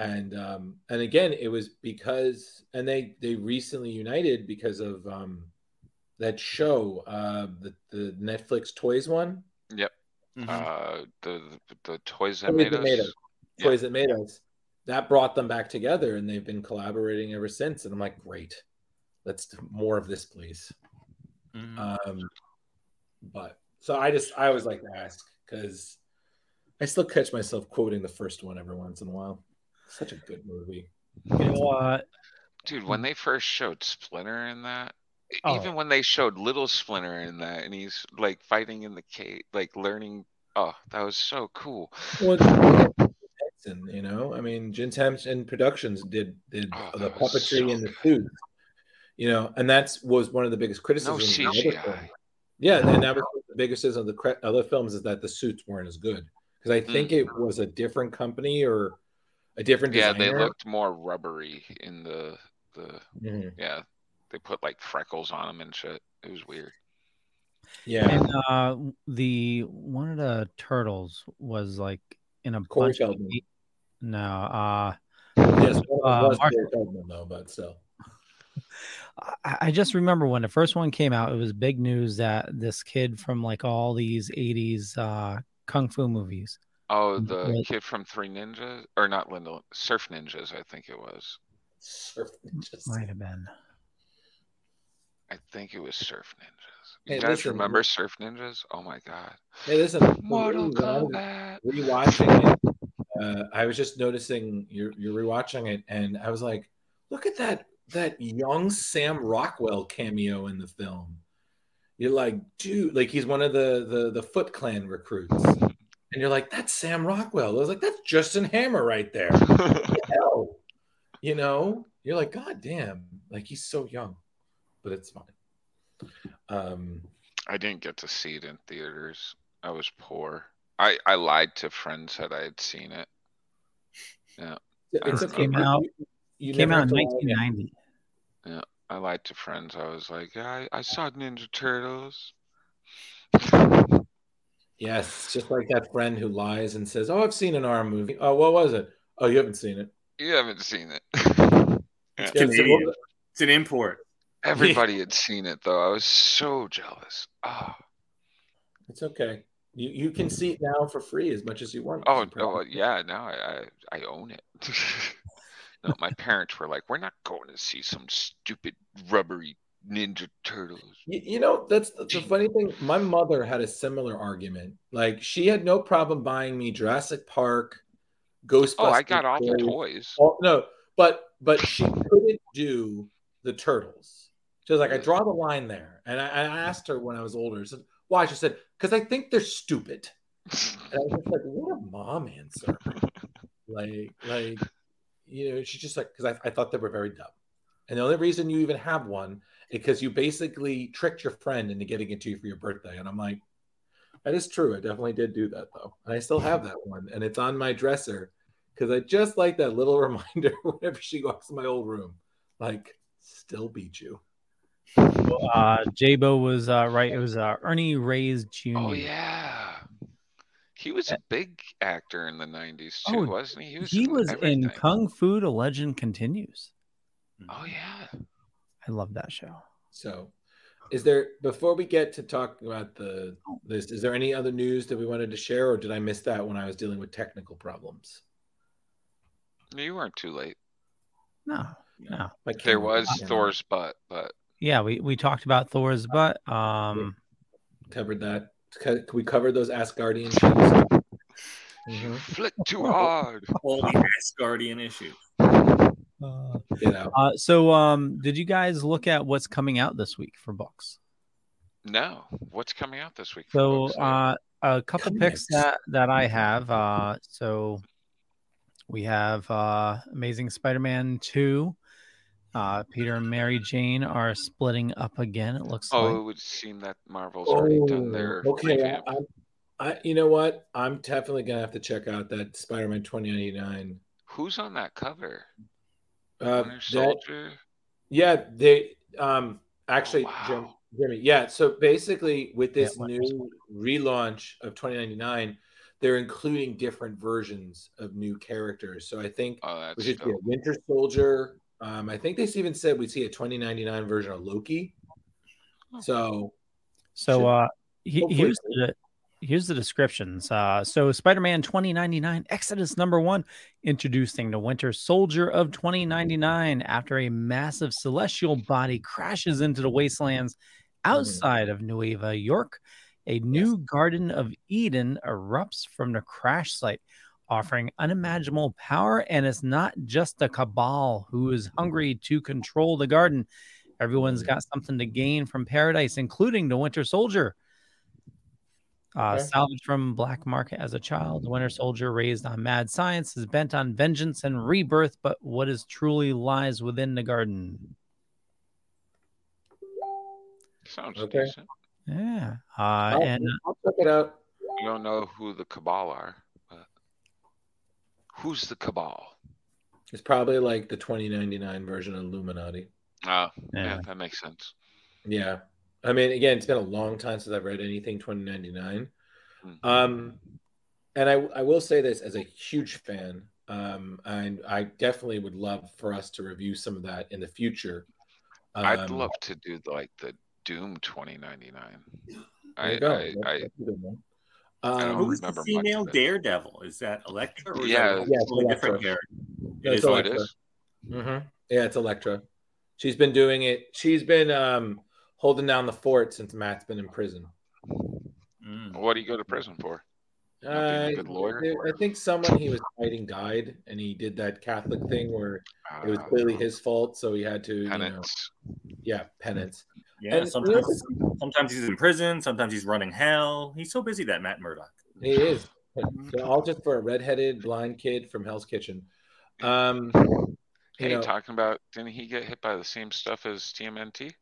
And um, and again, it was because and they they recently united because of um, that show, uh, the the Netflix Toys one. Yep. Mhm. Uh, the the, the toys that Toys made that us. made us. Yeah. Toys that made us. That brought them back together, and they've been collaborating ever since. And I'm like, great, let's do more of this, please. Mhm. Um, but so I just I always like to ask because I still catch myself quoting the first one every once in a while. Such a good movie. You know, uh, Dude, when they first showed Splinter in that, Oh. even when they showed little Splinter in that, and he's like fighting in the cave, like learning. Oh, that was so cool. Well, Henson, you know, I mean, Jim Henson Productions did did Oh, the puppetry so and the suits, you know, and that's was one of the biggest criticisms. of the other CGI. Yeah, and that was the biggest criticism of the cre- other films is that the suits weren't as good because I think it was a different company or a different Yeah, they looked more rubbery in the the. Mhm. Yeah, they put like freckles on them and shit. It was weird. Yeah, and uh, the one of the turtles was like in a Corey bunch of no, uh, yes, uh, was Mark- Feldman though, but still. I, I just remember when the first one came out, it was big news that this kid from like all these '80s uh, kung fu movies. Oh, the Right. kid from Three Ninjas, or not Linda, Surf Ninjas, I think it was. Surf Ninjas. Might have been. I think it was Surf Ninjas. You Hey, guys listen, remember Surf Ninjas? Oh my god. Hey, listen, Mortal when I was Kombat. rewatching it, uh, I was just noticing you're you're rewatching it, and I was like, look at that that young Sam Rockwell cameo in the film. You're like, dude, like he's one of the the the Foot Clan recruits, and you're like, that's Sam Rockwell. I was like, that's Justin Hammer right there. Hell, you know, you're like, god damn, like he's so young, but it's fine. Um, I didn't get to see it in theaters. I was poor. I, I lied to friends that I had seen it. Yeah. it's I okay. Came out- you- you Came out in to lie again. 1990. I lied to friends. I was like, yeah, I, I saw Ninja Turtles. Yes, just like that friend who lies and says, "Oh, I've seen an R movie." Oh, what was it? Oh, you haven't seen it. You haven't seen it. Yeah, so Canadian. It's an import. Everybody had seen it though. I was so jealous. Oh. It's okay. You you can see it now for free as much as you want. oh, oh yeah. Now I, I, I own it. no, my parents were like, we're not going to see some stupid rubbery Ninja Turtles. You, you know, that's the, the funny thing. My mother had a similar argument. Like she had no problem buying me Jurassic Park, Ghostbusters. Oh, I got all the toys. Oh, no, but but she couldn't do the turtles. She was like, I mm. draw the line there. And I, I asked her when I was older, said, why? She said, because I think they're stupid. And I was just like, what a mom answer. like, like, you know, she's just like, because I, I thought they were very dumb. And the only reason you even have one is because you basically tricked your friend into getting it to you for your birthday. And I'm like, that is true. I definitely did do that though. And I still have that one. And it's on my dresser because I just like that little reminder whenever she walks in my old room. Like, still beat you. Uh, J-Bo was uh, right. It was uh, Ernie Reyes Jr. Oh yeah. He was a big actor in the '90s too, Oh, wasn't he? He was, He in was in. Kung Fu: The Legend Continues. Oh yeah. I love that show. So, is there before we get to talk about the this? Is there any other news that we wanted to share, or did I miss that when I was dealing with technical problems? You weren't too late. No, no. My There was camera Thor's butt, but Yeah, we, we talked about Thor's butt. Um, covered that. Co- We covered those Asgardian ships. Mhm. flick too hard. All the Asgardian issues. Get out. uh, so, um, did you guys look at what's coming out this week for books? No, what's coming out this week? for So, books uh, a couple picks that that I have. Uh, so we have uh, Amazing Spider-Man two, Uh, Peter and Mary Jane are splitting up again. It looks Oh, like. it would seem that Marvel's already done their Oh, okay. I, I, you know what? I'm definitely gonna have to check out that Spider-Man 2099. Who's on that cover? Uh, that- yeah, they um actually, Oh, wow. Jeremy, Jeremy, yeah. So basically, with this Yeah, new relaunch of 2099, they're including different versions of new characters. So I think Oh, we that's should see a. Winter Soldier. Um, I think they even said we'd see a 2099 version of Loki. So So Should- uh, he, here's the here's the descriptions. Uh, so Spider-Man 2099 Exodus number one, introducing the Winter Soldier of 2099 after a massive celestial body crashes into the wastelands outside of Nueva York. A new Garden of Eden erupts from the crash site, offering unimaginable power. And it's not just the cabal who is hungry to control the garden. Everyone's got something to gain from paradise, including the Winter Soldier. Uh, Okay. Salvaged from Black Market as a child, Winter Soldier, raised on mad science, is bent on vengeance and rebirth. But what is truly lies within the garden? Sounds Okay. decent. Yeah, uh, I'll, and I'll check it out. I don't know who the Cabal are, but who's the Cabal? It's probably like the 2099 version of Illuminati. Oh, yeah, Yeah. that makes sense. Yeah. I mean, again, it's been a long time since I've read anything 2099. Mhm. Um, and I, I will say this as a huge fan, um, and I definitely would love for us to review some of that in the future. I'd Um, love to do like the Doom 2099. there I, you. I, That's- I, that's a good one. I don't Who's the remember much female of. Daredevil? Is that Elektra or is Yeah. that Yeah, it's totally different character? Yeah, It it's is oh, it Elektra. is. mhm. Yeah, it's Elektra. She's been doing it. She's been um, holding down the fort since Matt's been in prison. Mm. What do you go to prison for? Not a Uh, good lawyer? I think someone he was fighting died, and he did that Catholic thing where it was Uh, clearly his fault, so he had to, you know, penance. yeah, penance. Yeah, And- sometimes sometimes he's in prison, sometimes he's running hell. He's so busy that Matt Murdock. He is. So all just for a redheaded blind kid from Hell's Kitchen. Um, you know, talking about didn't he get hit by the same stuff as TMNT?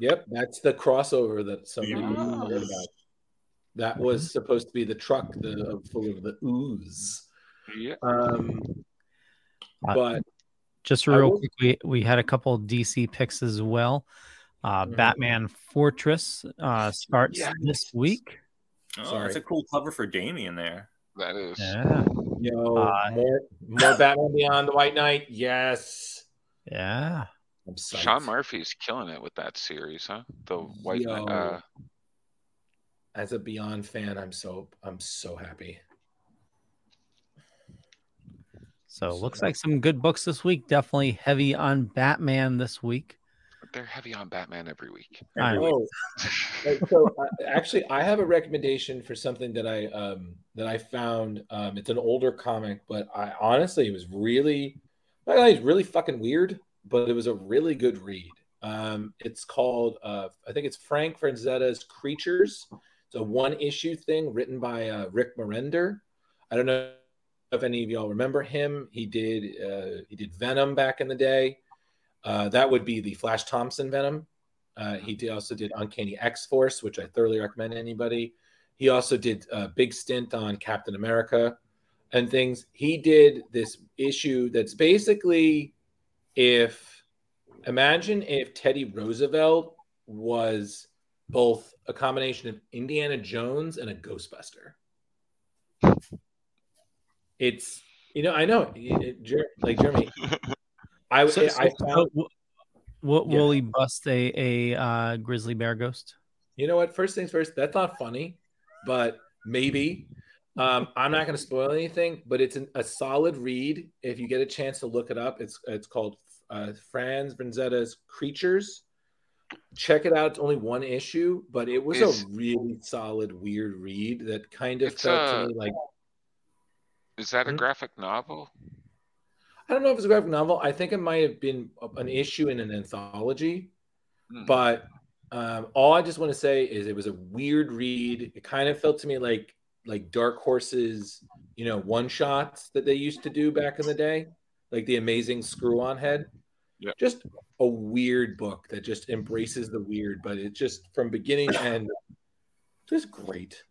Yep, that's the crossover that somebody was Yes. talking about. That was supposed to be the truck the full of the ooze. Yeah. Um, Uh, but just real will- quick, we, we had a couple DC picks as well. Uh, Mhm. Batman Fortress uh, starts Yes. this week. Oh, Sorry. that's a cool cover for Damian there. That is. Yeah, yo, Uh, more more Batman Beyond the White Knight. Yes, yeah. I'm psyched. Sean Murphy's killing it with that series, huh? The White Yo. Uh, As a Beyond fan, I'm so I'm so happy. So it looks like some good books this week. Definitely heavy on Batman this week. they're heavy on Batman every week. I know. Oh, so uh, actually i have a recommendation for something that i um that i found um it's an older comic but i honestly it was really not gonna it's really fucking weird but it was a really good read um it's called uh i think it's frank frazetta's creatures it's a one issue thing written by uh, rick Remender. i don't know if any of y'all remember him he did uh he did venom back in the day uh that would be the flash thompson venom uh, he did, also did Uncanny X Force, which I thoroughly recommend anybody. He also did a big stint on Captain America and things. He did this issue that's basically if imagine if Teddy Roosevelt was both a combination of Indiana Jones and a Ghostbuster. It's you know I know it, it- like Jeremy. I So, I found so w- w- Yeah. will he bust a a uh, grizzly bear ghost? You know what? First things first, that's not funny, but maybe. Um, I'm not going to spoil anything, but it's an, a solid read. If you get a chance to look it up, it's it's called uh, Frank Frazetta's Creatures. Check it out. It's only one issue, but it was Is- a really solid, weird read that kind of felt uh, to me like Is that a Hmm? graphic novel? I don't know if it's a graphic novel. I think it might have been an issue in an anthology. Hmm. but um, all I just want to say is it was a weird read. It kind of felt to me like like Dark Horse's, you know, one shots that they used to do back in the day, like the Amazing Screw On Head. Yep. just a weird book that just embraces the weird, but it just from beginning to end, just great.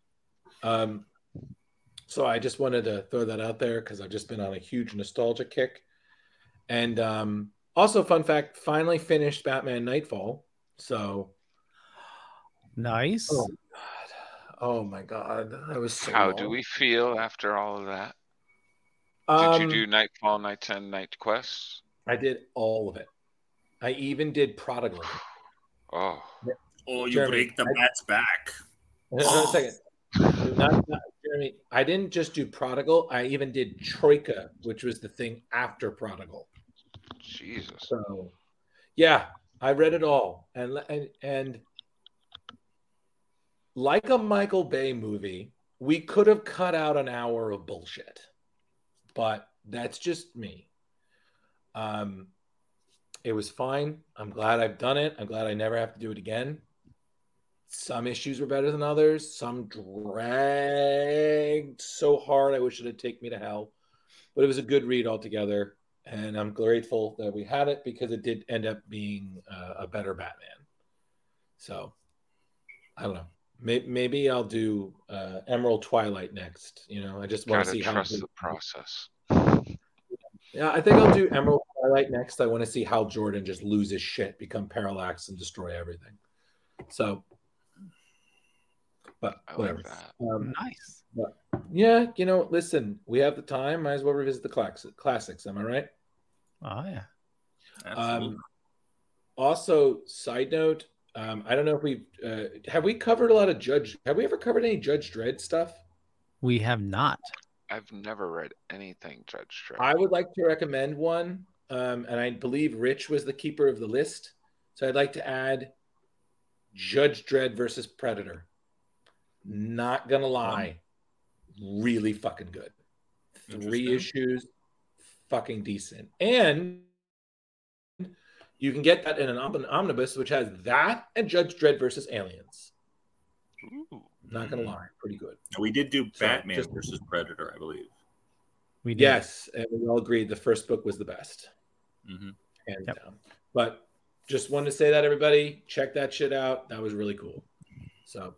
Um, so I just wanted to throw that out there because I've just been on a huge nostalgia kick. And um, also, fun fact: finally finished Batman Knightfall. So Nice. Oh Oh my god, I was so How do we feel after all of that? Did Um, you do Knightfall, Night 10, KnightQuest? I did all of it. I even did Prodigal. Oh, Oh, you Jeremy, break the I- bat's back. Hold on a second. Not, not, Jeremy, I didn't just do Prodigal. I even did Troika, which was the thing after Prodigal. Jesus. So, yeah, I read it all, and and and like a Michael Bay movie, we could have cut out an hour of bullshit, but that's just me. Um, it was fine. I'm glad I've done it. I'm glad I never have to do it again. Some issues were better than others. Some dragged so hard. I wish it had taken me to hell, but it was a good read altogether and I'm grateful that we had it because it did end up being uh, a better Batman. So I don't know. Maybe, maybe I'll do uh, Emerald Twilight next. You know, I just want to Gotta see how. trust the process. Yeah, I think I'll do Emerald Twilight next. I want to see how Jordan just loses shit, become parallax, and destroy everything. So, but I whatever. like. Um, Nice. but yeah, you know, listen, we have the time. Might as well revisit the class- classics. Am I right? Oh yeah. Absolutely. Um, also, side note, um, I don't know if we uh, have we covered a lot of Judge. Have we ever covered any Judge Dredd stuff? We have not. I've never read anything Judge Dredd. I would like to recommend one, um, and I believe Rich was the keeper of the list, so I'd like to add Judge Dredd versus Predator. Not gonna lie, really fucking good. Three issues, fucking decent, and you can get that in an omnibus, which has that and Judge Dredd versus Aliens. Ooh. Not gonna lie, pretty good. we did do So, Batman just- versus Predator, I believe. We did. Yes, and we all agreed the first book was the best. hmm hands Yep. down. But just wanted to say that everybody check that shit out. That was really cool. So,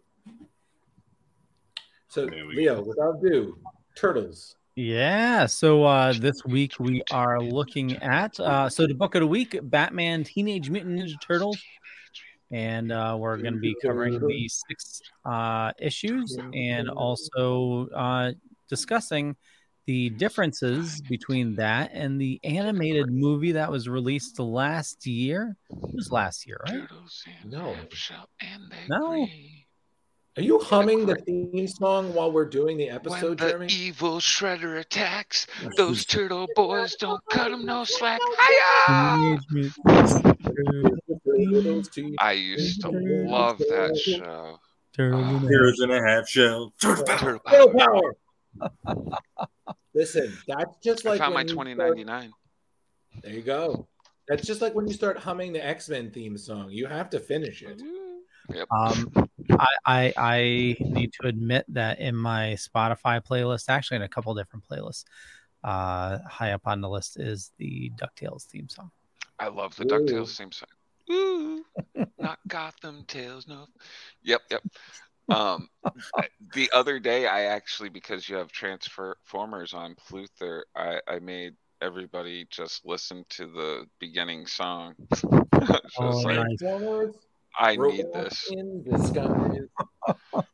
so There we Leo, without ado, turtles. Yeah. So uh, this week we are looking at uh, so the book of the week, Batman Teenage Mutant Ninja Turtles, and uh, we're going to be covering the six uh, issues and also uh, discussing the differences between that and the animated movie that was released last year. It was last year, right? No. Shell and they No. Agree. Are you humming the theme song while we're doing the episode, When episode, the Jeremy? evil shredder attacks, those turtle boys don't cut 'em no slack. Hiya! I used to love that show. Turtles. Heroes in a half shell. Turtle Turtle Power. power. Listen, that's just I like found my when you twenty start- ninety nine. There you go. That's just like when you start humming the X Men theme song. You have to finish it. Yep. Um, I, I I need to admit that in my Spotify playlist, actually in a couple different playlists, uh, high up on the list is the Ducktales theme song. I love the Ooh. DuckTales theme song. Ooh, not Gotham Tales, no. Yep, yep. Um, the other day, I actually, because you have Transformers on Pluther, I, I made everybody just listen to the beginning song. It's just Oh, like, nice. Transformers, I need this. in the skies.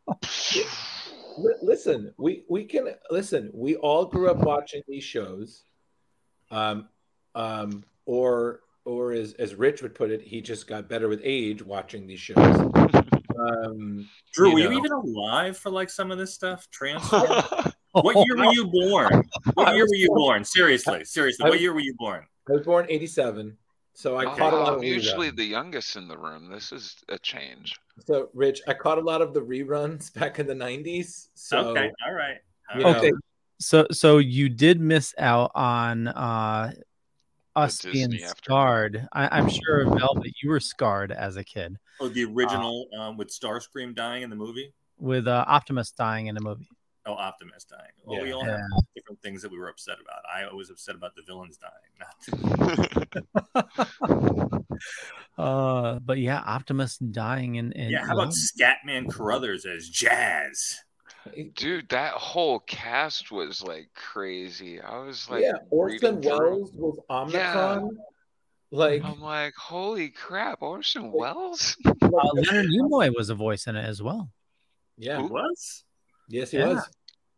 Li- listen, we we can listen. We all grew up watching these shows, um, um, or or as as Rich would put it, he just got better with age watching these shows. Um, Drew, You were know. you even alive for like some of this stuff? Transform. what year were you born? What year were you born- born? Seriously, seriously. What year were you born? I was born '87, so I Oh, caught a lot I'm of usually reruns. the youngest in the room. This is a change. So, Rich, I caught a lot of the reruns back in the '90s. So, okay, all right. All you right. know, Okay, so so you did miss out on uh, us being Disney scarred. I, I'm sure Mel, Velvet, you were scarred as a kid Oh, the original um, with Starscream dying in the movie. with uh, Optimus dying in the movie. Oh, Optimus dying. Well, we Yeah. all Yeah. different things that we were upset about. I was upset about the villains dying. Not Uh, but yeah, Optimus dying and, and yeah, how about Scatman Crothers as Jazz? Dude, that whole cast was like crazy. I was like, yeah, Orson reading Welles was Unicron. Like, I'm like, holy crap, Orson Welles? uh, Leonard Nimoy was a voice in it as well. yeah, Who? Was? Yes, he Yeah. was.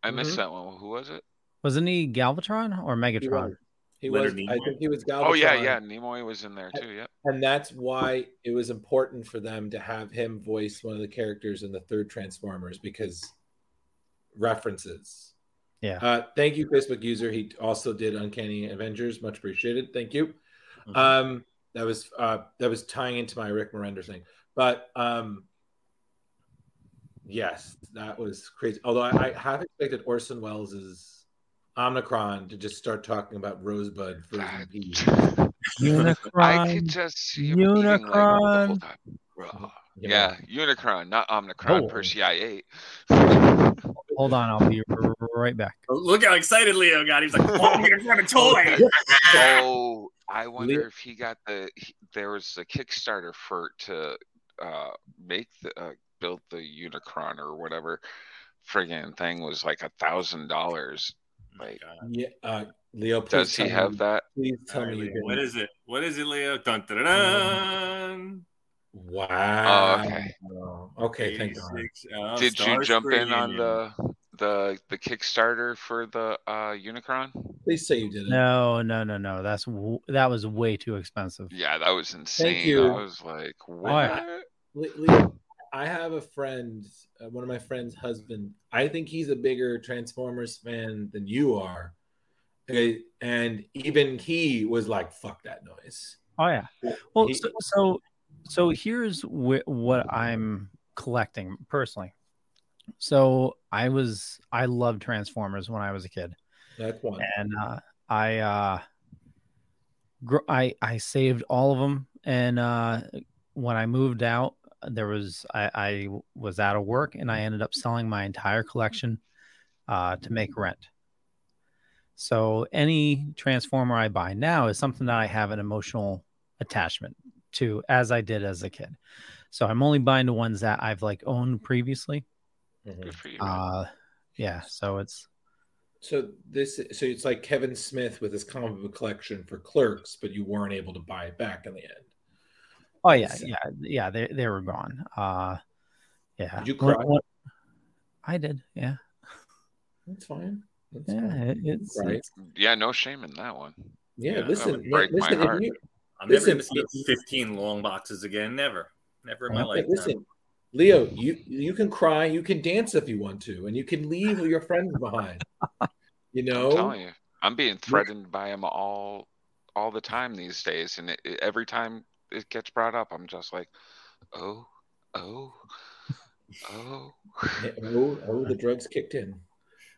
I missed Mhm. that one. Who was it? Wasn't he Galvatron or He Megatron? was. He was. I think he was Galvatron. Oh yeah, yeah. Nimoy was in there too. Yep. and that's why it was important for them to have him voice one of the characters in the third Transformers because references. Yeah. Uh, thank you, Facebook user. He also did Uncanny Avengers. Much appreciated. Thank you. Mhm. Um, that was uh, that was tying into my Rick Remender thing, but um, yes, that was crazy. Although I, I have expected Orson Welles' Omnicron to just start talking about Rosebud frozen peas. I Unicron. could just see him eating, like, the whole Unicron. time. Yeah, Unicron, not Omnicron Oh. per CIA. Hold on, I'll be right back. Look how excited Leo got. He's like, "Oh, I'm gonna grab a toy." Oh, I wonder Leo- if he got the. He, there was a Kickstarter for to uh, make the uh, build the Unicron or whatever friggin' thing was like a thousand dollars. Like, Yeah, uh, Leo. Does he have me, that? Please tell right, me Leo, what is it? What is it, Leo? Dun, dun, dun, dun. Wow. Oh, okay. Okay, thank God. uh, Did you jump for in on the the the Kickstarter for the uh, Unicron? Please say you didn't. No, no, no, no. That's w- that was way too expensive. Yeah, that was insane. Thank you. I was like, what? Le- Leo, I have a friend, uh, one of my friend's husband. I think he's a bigger Transformers fan than you are. Okay, And even he was like, fuck that noise. Oh yeah. Well, He- so so, so here's wh- what I'm collecting personally. So I was I loved Transformers when I was a kid, That's one. and uh, I uh, gr- I I saved all of them, and uh, when I moved out, there was I, I was out of work, and I ended up selling my entire collection uh, to make rent. So any transformer I buy now is something that I have an emotional attachment to, as I did as a kid. So I'm only buying the ones that I've like owned previously. Mhm. Good for you. Uh, yeah. So it's So this, so it's like Kevin Smith with his comic book collection for Clerks, but you weren't able to buy it back in the end. Oh yeah, So- yeah, yeah. They they were gone. Uh, yeah. Did you cry? what- I did. Yeah. That's fine. That's Yeah. fine. it's, Right. it's yeah, no shame in that one. Yeah, Yeah, listen, that would break my listen, if heart. you- I'm never going to see 15 long boxes again. Never. Never in my life. listen, Leo, you you can cry, you can dance if you want to, and you can leave your friends behind. You I'm know, telling you, I'm being threatened by them all all the time these days, and it, it- every time it gets brought up, I'm just like, oh, oh, oh, oh, oh, the drugs kicked in.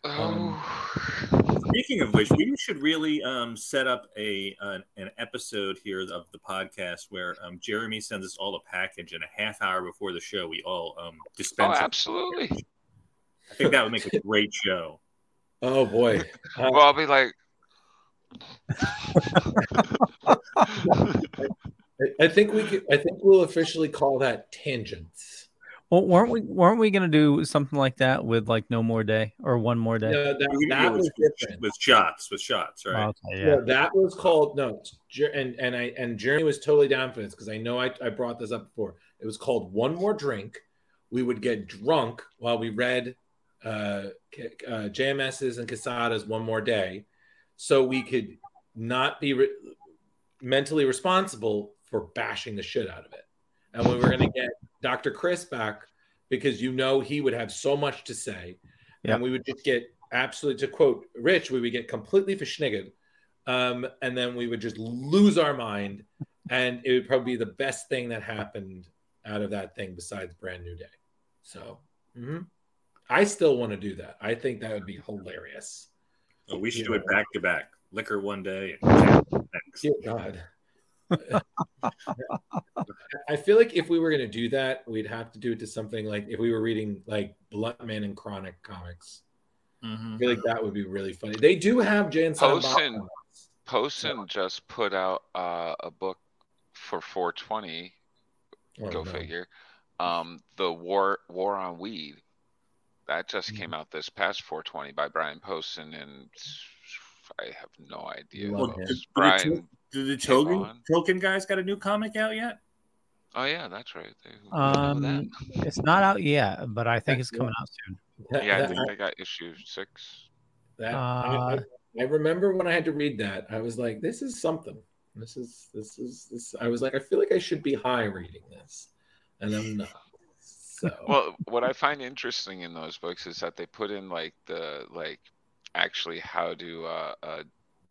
oh. Speaking of which, we should really um, set up a an, an episode here of the podcast where um, Jeremy sends us all a package, and a half hour before the show, we all um, Oh, dispense. it. absolutely. I think that would make a great show. Oh boy, Uh, Well, I'll be like, I, I think we could. I think we'll officially call that tangents. well, weren't we weren't we gonna do something like that with like no more day or one more day? No, that, We- that yeah, was with, different. with shots, with shots, right? Okay. Yeah. Yeah. that was called no, and and I and Jeremy was totally down for this because I know I, I brought this up before. It was called one more drink. We would get drunk while we read uh, uh, JMS's and Quesada's one more day, so we could not be re- mentally responsible for bashing the shit out of it. And we were going to get Dr. Chris back because you know he would have so much to say, Yep. and we would just get absolutely to quote Rich, we would get completely verschniggered, um, and then we would just lose our mind, and it would probably be the best thing that happened out of that thing besides Brand New Day. So, mhm. I still want to do that. I think that would be hilarious. Oh, we should do it back to back. Liquor one day. And. Dear God. I feel like if we were going to do that, we'd have to do it to something like if we were reading like Bluntman and Chronic comics. I feel like that would be really funny. They do have Jay and Silent Posen, comics. Posen just put out uh, a book for 420. Oh, go no. figure. Um, the war war on weed that just Mm-hmm. came out this past 420 by Brian Posen, and I have no idea. Love who him. else. Did the, Brian. Did the came Token, on. Token guys got a new comic out yet? Oh yeah, that's right. They, Um, that? it's not out yet, but I think it's Yeah. coming out soon. That- Yeah, I think they got issue six. that- Uh, I, I- I remember when I had to read that, I was like, "This is something. This is this is this." I was like, "I feel like I should be high reading this," and I'm not. So Well, what I find interesting in those books is that they put in like the like actually how to uh, uh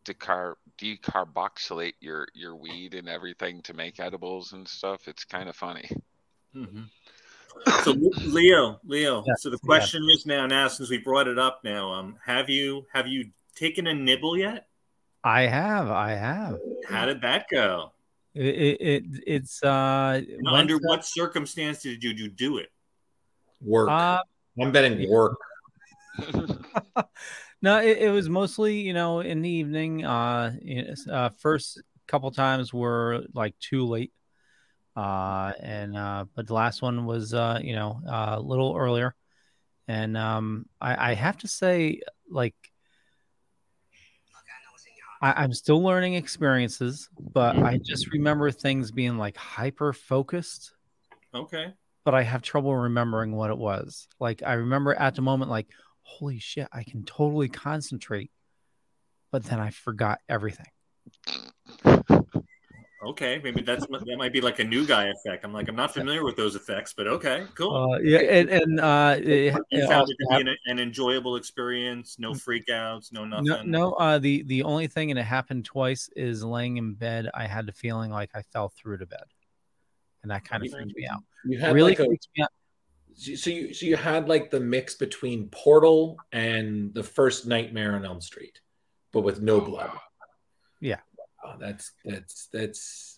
decar decarboxylate your your weed and everything to make edibles and stuff. It's kind of funny. So Leo, Leo. Yes, so the yes. question is now, now since we brought it up, now, um, have you have you taken a nibble yet? I have, I have. How did that go? It, it, it it's uh And went Under to- what circumstance did you, you do it? work. Uh, I'm betting work. no, it, it was mostly you know in the evening. Uh, uh, first couple times were like too late, uh, and uh, but the last one was uh, you know uh, a little earlier, and um, I, I have to say like. I'm still learning experiences, but I just remember things being like hyper focused Okay. but I have trouble remembering what it was. Like I remember at the moment, like, holy shit, I can totally concentrate. But then I forgot everything. Okay. Maybe that's that might be like a new guy effect. I'm like, I'm not familiar with those effects, but okay, cool. Uh, yeah, and, and uh, it, it found it to be an, an enjoyable experience, no freakouts, no nothing. no, no. Uh, the the only thing, and it happened twice, is laying in bed. I had the feeling like I fell through to bed, and that kind of freaked me out. You had really like a, freaked me out. So you so you had like the mix between Portal and the first Nightmare on Elm Street, but with no oh, blood. Yeah. Oh, that's that's that's.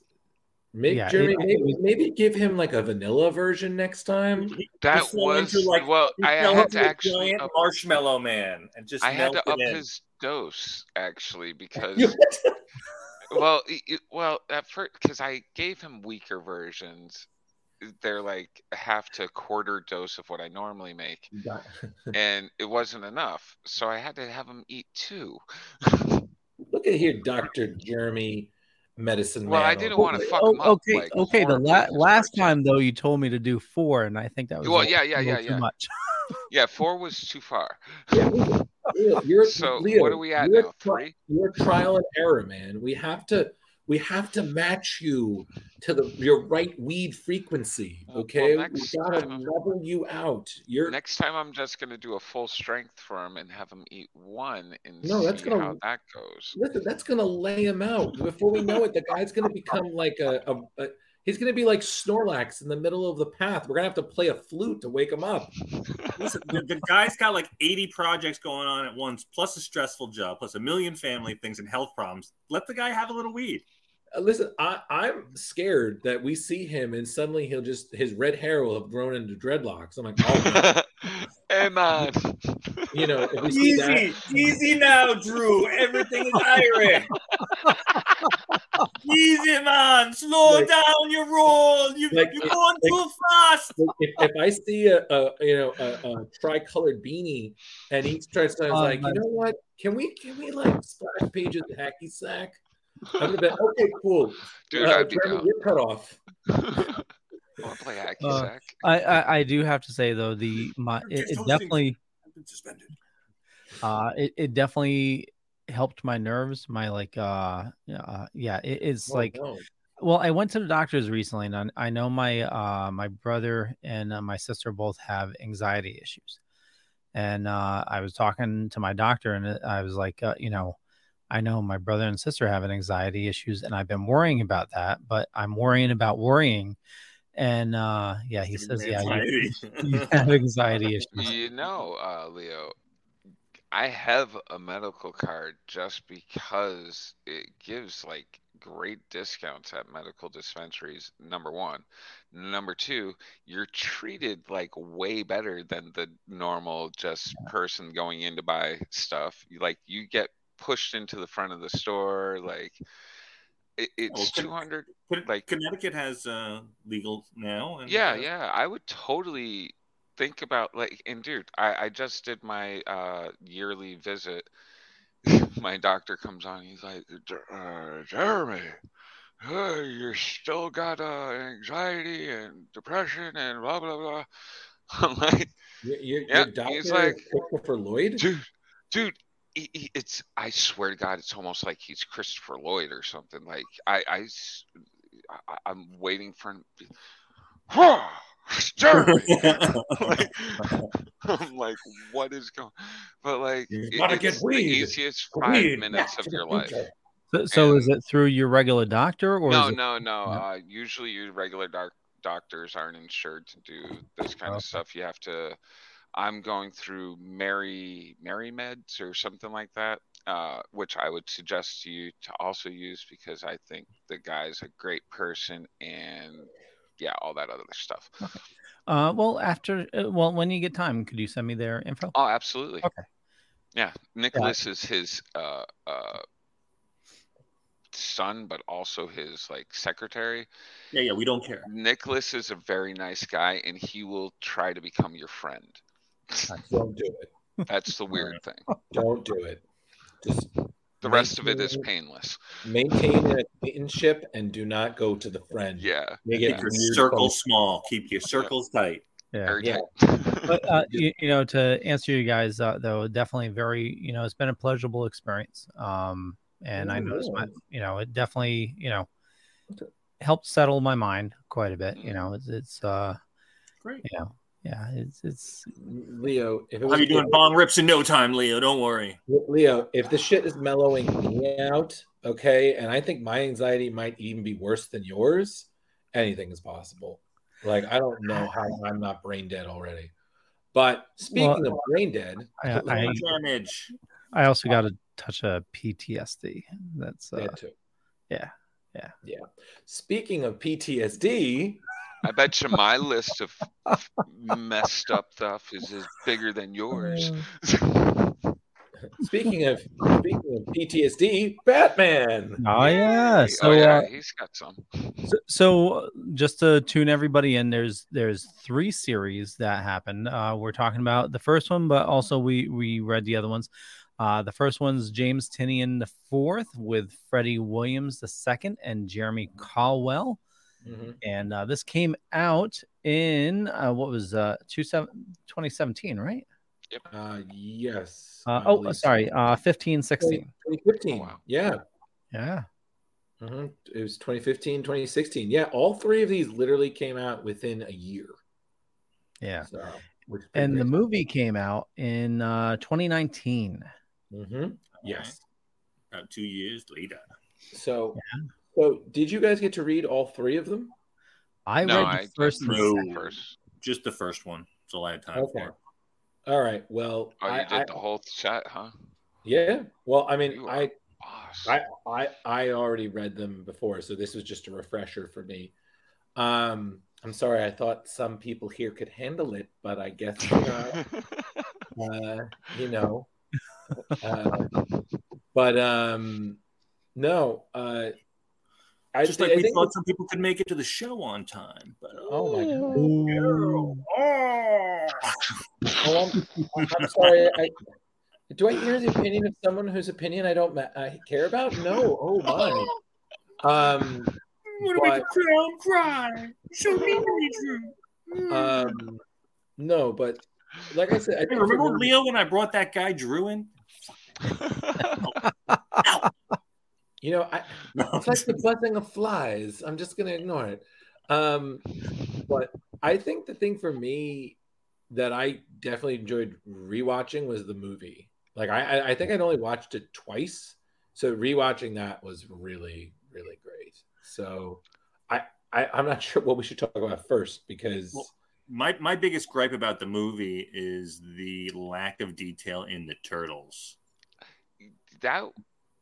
Maybe, Yeah, Jeremy, it- maybe, maybe give him like a vanilla version next time. That Just fell was into, like, well. I fell had to a actually giant up, marshmallow man and just I had to melted up in. his dose actually because well it- it- well at first because I gave him weaker versions. They're like half to quarter dose of what I normally make, and it wasn't enough. So I had to have them eat two. Look at here, Doctor Jeremy, medicine Well, man. I didn't want to oh, fuck Oh, him up. okay, like, okay. The horribly la- last time though, you told me to do four, and I think that was Well, a yeah, yeah, yeah, too yeah. much. Yeah, four was too far. Leo, you're, So, Leo, what are we at you're now? tri- Three? You're trial and error, man. We have to we have to match you to the your right weed frequency. Uh, okay, next we gotta time I'm- level you out. You're Next time, I'm just gonna do a full strength for him and have him eat one and No, that's see gonna- how that goes. listen. That's gonna lay him out. Before we know it, the guy's gonna become like a, a, a he's gonna be like Snorlax in the middle of the path. We're gonna have to play a flute to wake him up. Listen, the, the guy's got like 80 projects going on at once, plus a stressful job, plus a million family things and health problems. Let the guy have a little weed. Listen, I, I'm scared that we see him and suddenly he'll just his red hair will have grown into dreadlocks. I'm like, oh, hey man, you know, if we see that, Easy, easy now, Drew. Everything is iron. easy, man. Slow Like- down your roll. You, like- you're going like- too fast. if, if I see a, a you know a, a tricolored beanie and he starts to I was Oh, like, you know what? Can we can we like splash pages hacky sack? I'm gonna be okay, cool. dude, Uh, I'd be down. you're cut off. Wanna play hacky Uh, sack? I, I I do have to say though the my it, it definitely suspended. uh it, it definitely helped my nerves my like uh uh yeah it, it's Oh, like no. well i went to the doctors recently and i, I know my uh my brother and uh, my sister both have anxiety issues and uh i was talking to my doctor and i was like uh, you know i know my brother and sister have anxiety issues and i've been worrying about that but i'm worrying about worrying and uh yeah he says me yeah you, you have anxiety issues You know, uh, Leo, I have a medical card just because it gives like great discounts at medical dispensaries. Number one. Number two, you're treated like way better than the normal just person going in to buy stuff. Like you get pushed into the front of the store. Like it, it's Con- two hundred. Like- Connecticut has uh, legal now. And, Yeah, uh, yeah. I would totally think about like, and dude, I I just did my uh yearly visit. My doctor comes on. He's like, uh, Jeremy, uh, you still got uh, anxiety and depression and blah blah blah. I'm like, Your, your, Yeah, your doctor he's like- Christopher Lloyd. dude, dude. He- he- It's I swear to God, it's almost like he's Christopher Lloyd or something. Like I, I, I am waiting for him. to be, Jeremy. like, I'm like, what is going? But like, You it- gotta it's get the weed. easiest five Weed, minutes of your life. future. So, so is it through your regular doctor or No, it, no, no. no? Uh, usually, your regular doc- doctors aren't insured to do this kind Okay. of stuff. You have to. I'm going through Mary Mary Meds or something like that, uh, which I would suggest to you to also use because I think the guy's a great person and yeah, all that other stuff. Uh, well, after uh, well, when you get time, could you send me their info? Oh, absolutely. Okay. Yeah, Nicholas is his uh, uh, son, but also his like secretary. yeah, yeah. We don't care. Nicholas is a very nice guy, and he will try to become your friend. Don't do it. That's the weird thing. Don't do it. Just The rest of it is painless. maintain an acquaintanceship and do not go to the friend. Yeah. Make Keep it your weird circle small. Keep your circles tight. Yeah. Very Yeah. tight. But uh, you, you know, to answer you guys uh, though, definitely very, you know, it's been a pleasurable experience. Um, and I Oh, noticed my, you know, it definitely, you know, helped settle my mind quite a bit. You know, it's, it's, uh, Great. you know, yeah, it's, it's, Leo, if it How was you doing? Bong rips in no time, Leo. Don't worry. Leo, if the shit is mellowing me out, okay, and I think my anxiety might even be worse than yours, anything is possible. Like I don't know how I'm not brain dead already. But speaking of brain dead, I, I, Damage. I also got a touch of PTSD. That's, uh, that too. yeah. Yeah. Speaking of PTSD, I bet you my list of messed up stuff is, is bigger than yours. speaking of speaking of PTSD, Batman. Oh yeah. So, oh yeah, uh, he's got some. So, so uh, just to tune everybody in, there's there's three series that happened. Uh, we're talking about the first one, but also we we read the other ones. Uh, the first one's James Tynion the fourth with Freddie Williams the second and Jeremy Colwell, Mhm. and uh, this came out in uh, what was uh two seven, 2017, right? Uh, yes. Uh, oh, believe sorry, uh, 15, 16. 2015. Oh, wow. Yeah. Yeah. Mhm. It was 2015, 2016. Yeah, all three of these literally came out within a year. Yeah. So, which And the crazy. movie came out in uh, 2019. Mhm. Yes. About two years later. So, so did you guys get to read all three of them? I no, read the just first and the first. Just the first one. That's all I had time Okay. for. All right. Well, Oh, you I, did I- the whole set, huh? yeah. Well, I mean, I, Boss. I, I, I already read them before, so this was just a refresher for me. Um, I'm sorry. I thought some people here could handle it, but I guess not. uh, you know. Uh, but um, no. Uh, I Just thi- like I we think thought some people could make it to the show on time. But Oh my god. Ooh. Oh. Oh, I'm, I'm sorry. I, do I hear the opinion of someone whose opinion I don't ma- I care about? No. Oh my. Um. Want to make a But- crown cry? So mean to me, Drew. Um. No, but like I said, I Hey, remember Leo when I brought that guy Drew in? you know, I, No, it's like the buzzing of flies. I'm just gonna ignore it. Um, but I think the thing for me that I definitely enjoyed rewatching was the movie. Like I, I- I think I'd only watched it twice, so rewatching that was really, really great. So I, I I'm not sure what we should talk about first because Well, my my biggest gripe about the movie is the lack of detail in the turtles. that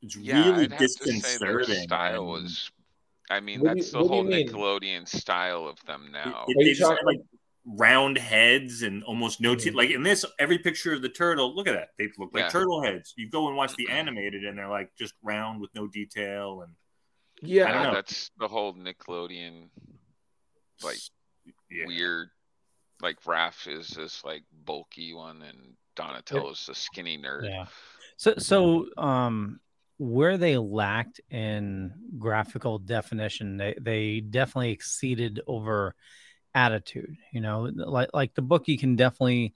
it's Yeah, really I'd have to say their disconcerting. style and was. I mean, What that's you- the what do you whole? Nickelodeon style of them now. it- Are you They've talking- like round heads and almost no Mm. teeth. Like in this, every picture of the turtle, look at that. They look like Yeah. turtle heads. You go and watch the animated, and they're like just round with no detail. And Yeah, I don't know. that's the whole Nickelodeon like yeah. weird. Like Raph is this like bulky one, and Donatello's the skinny nerd. Yeah. So so um where they lacked in graphical definition, they they definitely exceeded over attitude. You know, like like the book, you can definitely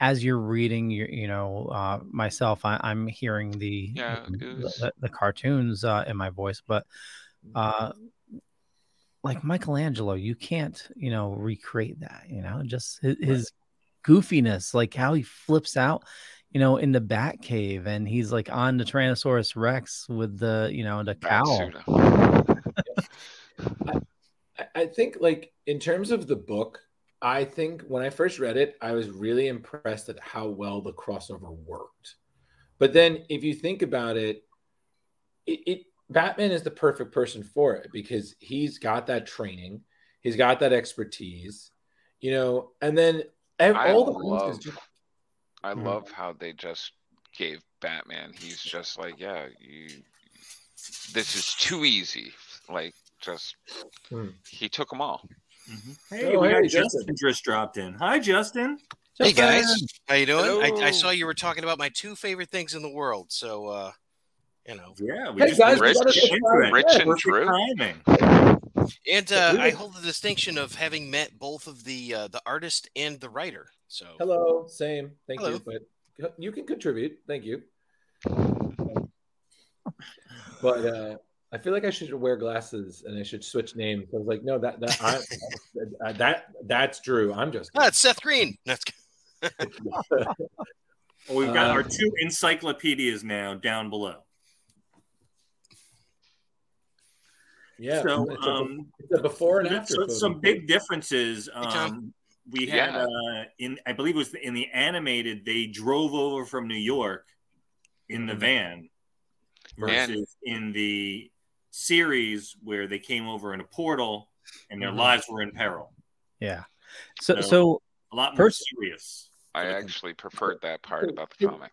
as you're reading, you you know, uh, myself, I, I'm hearing the Yeah, the, the, the cartoons uh, in my voice, but uh, like Michelangelo, you can't, you know, recreate that. You know, just his, his goofiness, like how he flips out, you know, in the Batcave, and he's like on the Tyrannosaurus Rex with the, you know, the cowl. I- I think like in terms of the book, I think when I first read it, I was really impressed at how well the crossover worked. But then if you think about it, it, it Batman is the perfect person for it because he's got that training, he's got that expertise, you know, and then ev- all the love, pieces just- I Mhm. love how they just gave Batman. He's just like, yeah, you. This is too easy. Like, just Hmm. he took them all. Hey, Oh, we hey, got Justin. Justin. just dropped in. Hi, Justin. Hey guys, how you doing? I, I saw you were talking about my two favorite things in the world, so uh, you know. Yeah, we Hey, just guys, we we just gotta get into subscribe. it. Rich and true. Timing. And uh, I hold the distinction of having met both of the uh, the artist and the writer. So Hello, same. Thank Hello. you, but you can contribute. Thank you. But uh, I feel like I should wear glasses and I should switch names. I was like, no, that that I, that that's Drew. I'm just ah, it's Seth Green. That's Well, we've got Um, our two encyclopedias now down below. Yeah. so, it's, a, um, it's a before and after. so photo. some big differences. Um, we had Yeah. uh, in I believe it was in the animated they drove over from New York in the Mhm. van And- versus in the series where they came over in a portal and their Mhm. lives were in peril. Yeah. So So- so A lot more First- serious. I actually preferred that part about the comic.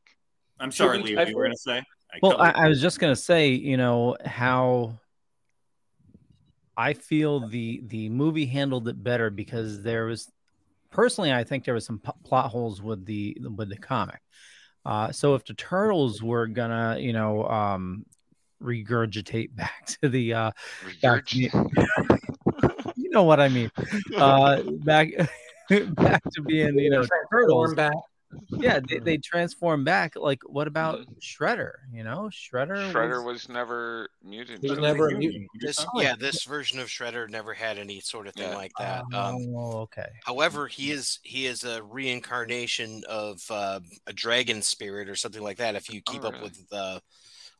I'm sorry, we- Leo. I You were going to say? I Well, I. I was just gonna say, you know, how I feel the the movie handled it better because there was personally, I think there was some p- plot holes with the with the comic. Uh, so if the turtles were gonna, you know, um, regurgitate back to the uh, back to you know what I mean, uh, back back to being, you know, turtles back. Yeah they, they transform back like what about shredder you know shredder Mm-hmm. Shredder was never mutant. He was never a mutant. this, yeah, this version of Shredder never had any sort of thing Yeah. like that. Um, oh okay However, he is he is a reincarnation of uh, a dragon spirit or something like that. If you keep up really? with uh,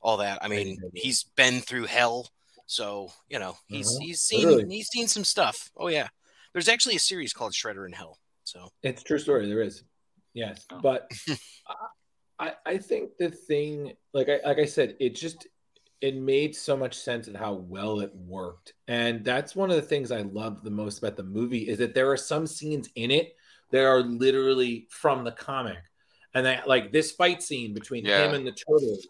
all that, I mean, he's been through hell, so you know he's Uh-huh. he's seen Literally. he's seen some stuff. Oh yeah, there's actually a series called Shredder in Hell. So It's a true story. There is, yes, Oh. but I I think the thing, like I like I said, it just it made so much sense at how well it worked, and that's one of the things I love the most about the movie is that there are some scenes in it that are literally from the comic, and that like this fight scene between Yeah. him and the turtles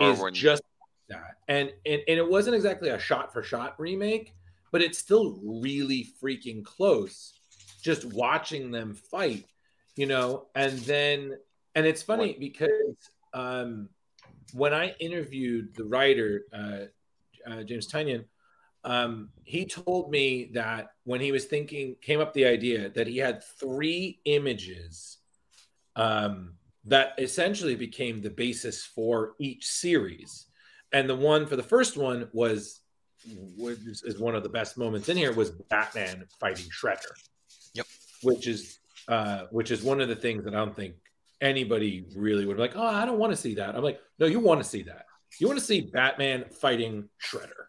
is when- just that, and and and it wasn't exactly a shot for shot remake, but it's still really freaking close. Just watching them fight, you know, and then and it's funny because um, when I interviewed the writer uh, uh, James Tynion, um, he told me that when he was thinking, came up the idea that he had three images um, that essentially became the basis for each series, and the one for the first one was which is one of the best moments in here was Batman fighting Shredder. Yep. Which is uh which is one of the things that I don't think anybody really would be like, oh, I don't want to see that. I'm like, no, you want to see that. You want to see Batman fighting Shredder.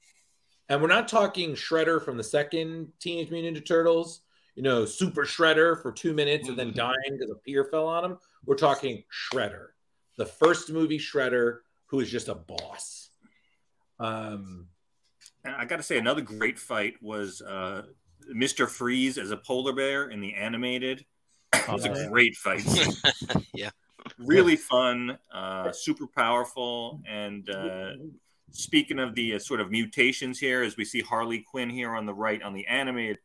And we're not talking Shredder from the second Teenage Mutant Ninja Turtles, you know, Super Shredder for two minutes and then dying because a pier fell on him. We're talking Shredder, the first movie Shredder, who is just a boss. Um, And I got to say, another great fight was uh, Mr. Freeze as a polar bear in the animated. It was a great fight. yeah. really fun, uh, super powerful. And uh, speaking of the uh, sort of mutations here, as we see Harley Quinn here on the right on the animated,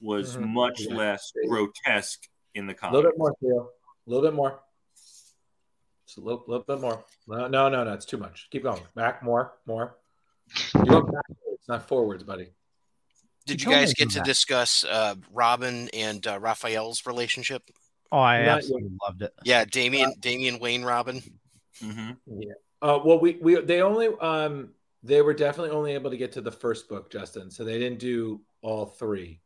was Mhm. much Yeah. less grotesque in the comic. a little bit more, Theo. A little bit more. Just a little, little bit more. No, no, no, no. It's too much. Keep going. Back more, more. You're going backwards, not forwards, buddy. Did you guys get to that. discuss uh, Robin and uh, Raphael's relationship? Oh, I Not absolutely loved it. Yeah, Damian, Damian Wayne Robin. Mm-hmm. Yeah. Uh, well, we we they only um they were definitely only able to get to the first book, Justin. So they didn't do all three.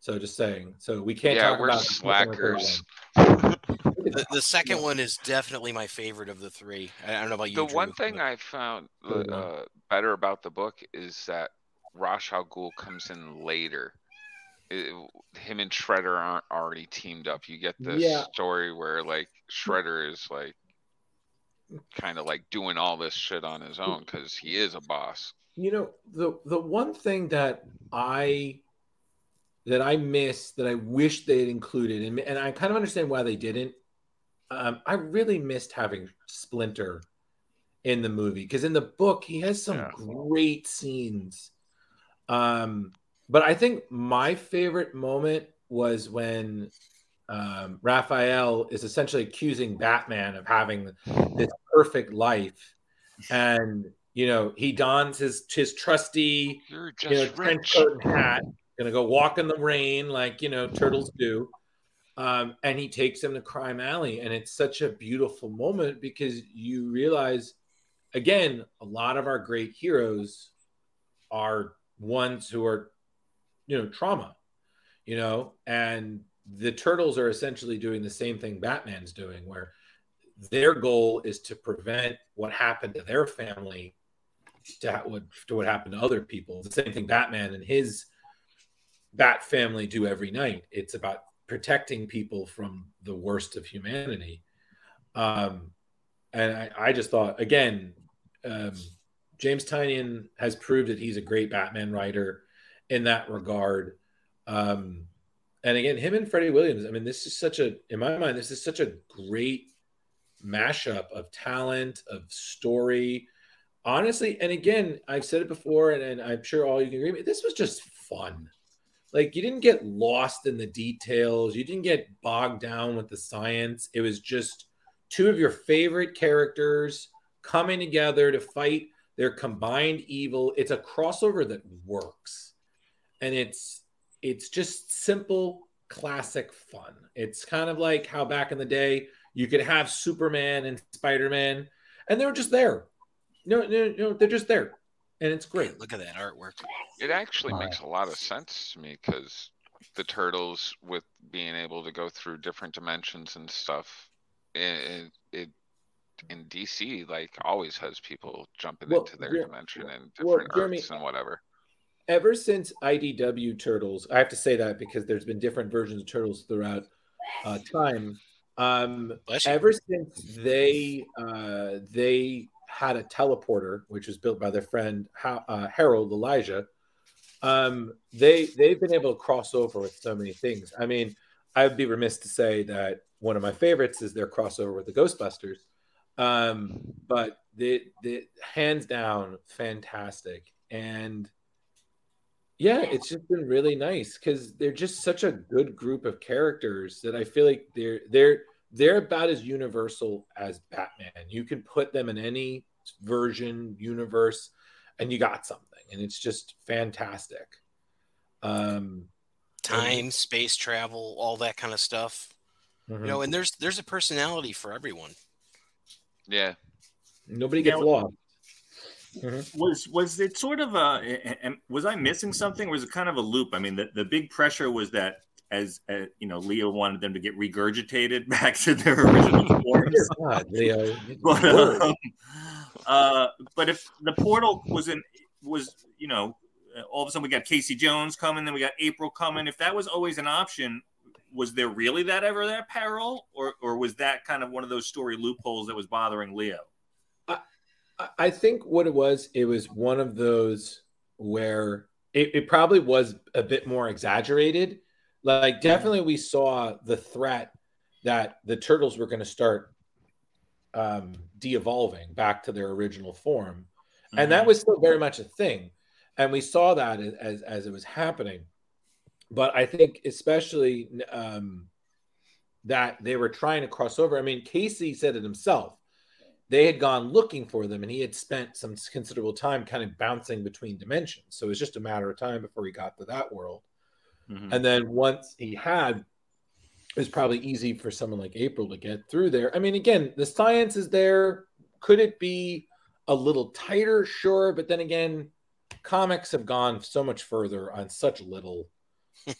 So just saying. So we can't Yeah, talk we're about slackers. The, the second one is definitely my favorite of the three. I I don't know about you. The Drew, one thing but- I found uh, better about the book is that Ra's al Ghul comes in later. It- him and Shredder aren't already teamed up. You get this Yeah. story where like Shredder is like kind of like doing all this shit on his own because he is a boss. You know, the the one thing that I that I miss that I wish they had included, and, and I kind of understand why they didn't. Um, I really missed having Splinter in the movie because in the book he has some Yeah. great scenes. Um, but I think my favorite moment was when um, Raphael is essentially accusing Batman of having this perfect life, and you know he dons his his trusty You're know trench coat and hat, gonna go walk in the rain like you know turtles do. Um, and he takes him to Crime Alley, and it's such a beautiful moment because you realize, again, a lot of our great heroes are ones who are, you know, trauma, you know, and the turtles are essentially doing the same thing Batman's doing, where their goal is to prevent what happened to their family to ha- what to what happened to other people. The same thing Batman and his Bat family do every night. It's about protecting people from the worst of humanity. Um, and I, I just thought again, um, James Tynion has proved that he's a great Batman writer in that regard. Um, and again, him and Freddie Williams. I mean, this is such a, in my mind, this is such a great mashup of talent, of story. Honestly, and again, I've said it before, and, and I'm sure all you can agree with. This was just fun. Like you didn't get lost in the details. You didn't get bogged down with the science. It was just two of your favorite characters coming together to fight their combined evil. It's a crossover that works. And it's it's just simple classic fun. It's kind of like how back in the day you could have Superman and Spider-Man and they were just there. No, no, no, they're just there. And it's great. Look at that artwork. It actually Right. makes a lot of sense to me because the turtles, with being able to go through different dimensions and stuff, it, it in DC like always has people jumping Well, into their Jer- dimension and well, different Jeremy, Earths and whatever. ever since IDW Turtles, I have to say that because there's been different versions of Turtles throughout uh, time. Um, ever since they uh, they had a teleporter, which was built by their friend ha- uh, Harold Lillja, um, they they've been able to cross over with so many things. I mean, I'd be remiss to say that one of my favorites is their crossover with the Ghostbusters, um, but the the hands down fantastic and yeah, it's just been really nice because they're just such a good group of characters that I feel like they're they're they're about as universal as Batman. You can put them in any version, universe, and you got something, and it's just fantastic. Um, Time, space travel, all that kind of stuff. mhm. You know, and there's there's a personality for everyone. Yeah, nobody gets Yeah. lost. Was was it sort of a? Was I missing something? Or was it kind of a loop? I mean, the, the big pressure was that as uh, you know, Leo wanted them to get regurgitated back to their original forms. God, Leo, but, um, uh, but if the portal was in was you know uh, all of a sudden we got Casey Jones coming, then we got April coming. If that was always an option, was there really that ever that peril, or or was that kind of one of those story loopholes that was bothering Leo? I- I think what it was, it was one of those where it, it probably was a bit more exaggerated. Like, definitely, we saw the threat that the turtles were going to start um, de-evolving back to their original form, and that Mhm. was still very much a thing. And we saw that as, as it was happening. But I think, especially um, that they were trying to cross over. I mean, Casey said it himself. They had gone looking for them, and he had spent some considerable time kind of bouncing between dimensions. So it was just a matter of time before he got to that world. Mhm. And then once he had, it was probably easy for someone like April to get through there. I mean, again, the science is there. Could it be a little tighter? Sure. But then again, comics have gone so much further on such little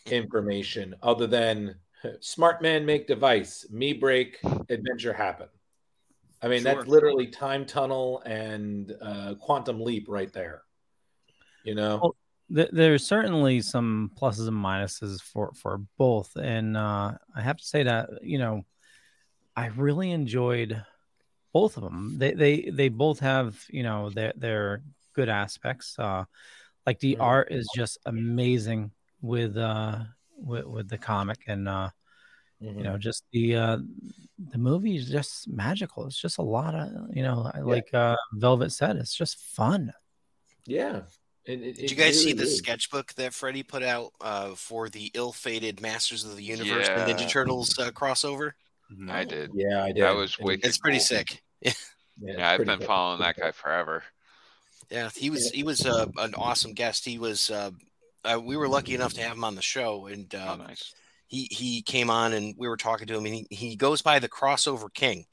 information other than smart man make device, me break, adventure happen. I mean, Sure. that's literally time tunnel and uh, quantum leap right there. You know? Well, th- there's certainly some pluses and minuses for for both, and uh, I have to say that you know, I really enjoyed both of them. They they they both have you know their their good aspects. Uh, like the Mhm. art is just amazing with uh with, with the comic, and uh, you know just the uh the movie is just magical. It's just a lot of you know like uh, Velvet said, it's just fun. Yeah. It- it- Did you guys see the is. sketchbook that Freddie put out uh, for the ill-fated Masters of the Universe and Yeah. Ninja Turtles uh, crossover? I did. Yeah, I did. That was And wicked. It's pretty cool. sick. Yeah, Yeah, I've been cool. following that guy forever. Yeah, he was he was uh, an awesome guest. He was uh, uh, we were lucky enough to have him on the show, and Oh, uh, nice. he he came on and we were talking to him, and he, he goes by the crossover king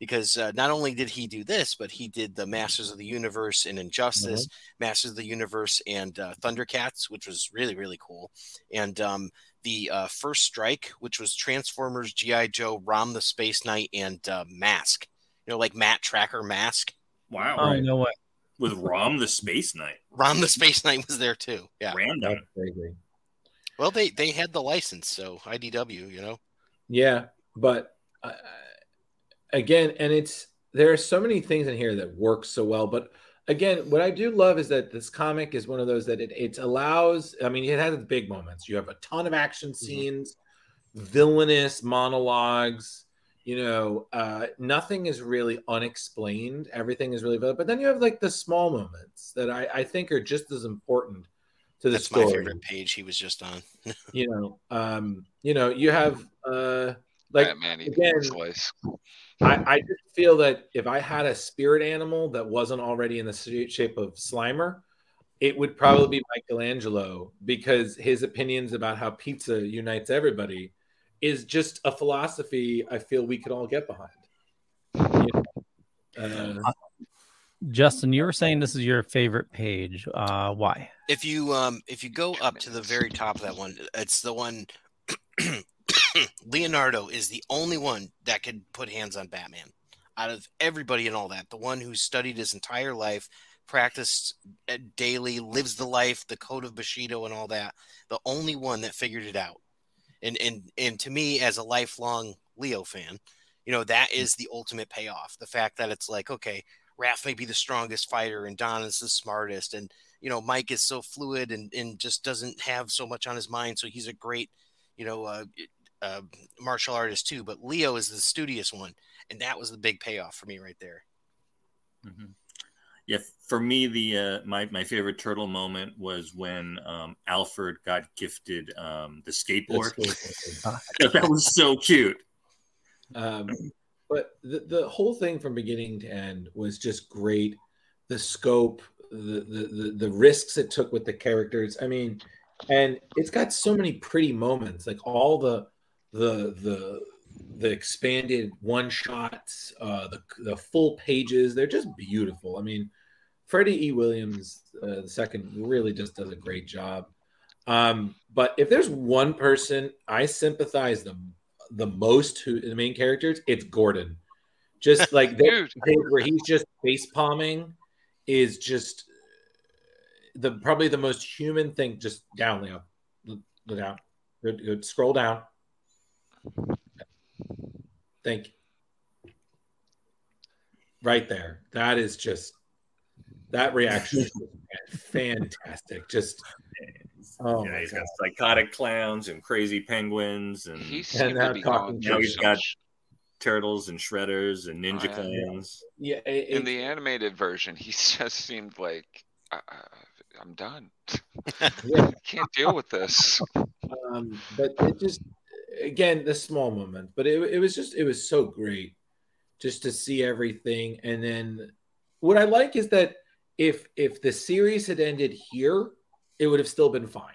because uh, not only did he do this, but he did the Masters of the Universe and Injustice, Masters of the Universe and uh, Thundercats, which was really really cool, and um, the uh, First Strike, which was Transformers, GI Joe, Rom the Space Knight, and uh, Mask. You know, like Matt Trakker Mask. Wow. Oh no way! With Rom the Space Knight. Rom the Space Knight was there too. Yeah. Random. That's crazy. Well, they they had the license, so IDW, you know. Yeah, but uh, again, and it's there are so many things in here that work so well. But again, what I do love is that this comic is one of those that it, it allows. I mean, it has its big moments. You have a ton of action scenes, villainous monologues. You know, uh, nothing is really unexplained. Everything is really, but then you have like the small moments that I, I think are just as important to the That's story my favorite page he was just on. you know um you know you have uh like Batman eating again slice. I, I just feel that if i had a spirit animal that wasn't already in the shape of slimer it would probably be michelangelo because his opinions about how pizza unites everybody is just a philosophy i feel we could all get behind You know? uh, Justin, you were saying this is your favorite page. Uh, why? If you um if you go up to the very top of that one, it's the one Leonardo is the only one that could put hands on Batman. Out of everybody and all that, the one who studied his entire life, practiced uh, daily, lives the life, the code of Bushido and all that, the only one that figured it out. And and and to me as a lifelong Leo fan, you know, that is the ultimate payoff. The fact that it's like, okay, Raph may be the strongest fighter and Don is the smartest and you know Mike is so fluid and, and just doesn't have so much on his mind. So he's a great you know uh, uh, martial artist too but Leo is the studious one. And that was the big payoff for me right there Yeah, for me, the uh, my my favorite turtle moment was when um, Alfred got gifted um, the skateboard. that was so cute. Um, but the, the whole thing from beginning to end was just great. The scope, the, the the the risks it took with the characters. I mean, and it's got so many pretty moments, like all the the the the expanded one shots, uh, the the full pages. They're just beautiful. I mean, Freddie E. Williams uh, the second really just does a great job. Um, but if there's one person I sympathize the the most who the main characters, it's Gordon. Just like that where he's just face palming is just the probably the most human thing. Just down, Leo. Look, look good. Scroll down. Thank you. Right there. That is just That reaction is fantastic. Just oh yeah, my he's god. got psychotic clowns and crazy penguins, and He And now to be talking going now through he's got turtles and shredders and ninja Oh, yeah. clans. Yeah, it, in the animated version. He just seemed like I, I, I'm done. yeah. I can't deal with this. um, but it just again the small moment, but it, it was just it was so great just to see everything. And then what I like is that if if the series had ended here, it would have still been fine.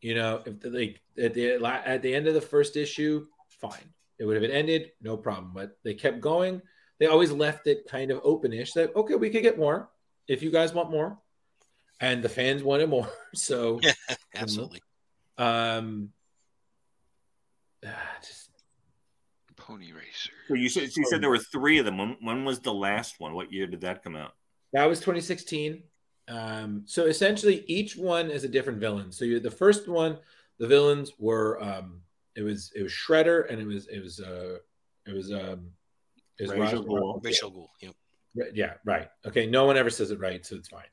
You know, if the, like at the at the end of the first issue, fine, it would have ended, no problem. But they kept going. They always left it kind of openish that okay, we could get more if you guys want more, and the fans wanted more. So yeah, Absolutely. um, ah, just Pony Racer. So you said you said there were three of them. When, when was the last one? What year did that come out? that was 2016. Um, so essentially, each one is a different villain. So you, the first one, the villains were um, it was it was Shredder and it was it was uh it was um it was Ra's al Ra's- Ghul. Racial Ghoul. Yep. Yeah, right. Okay, no one ever says it right, so it's fine.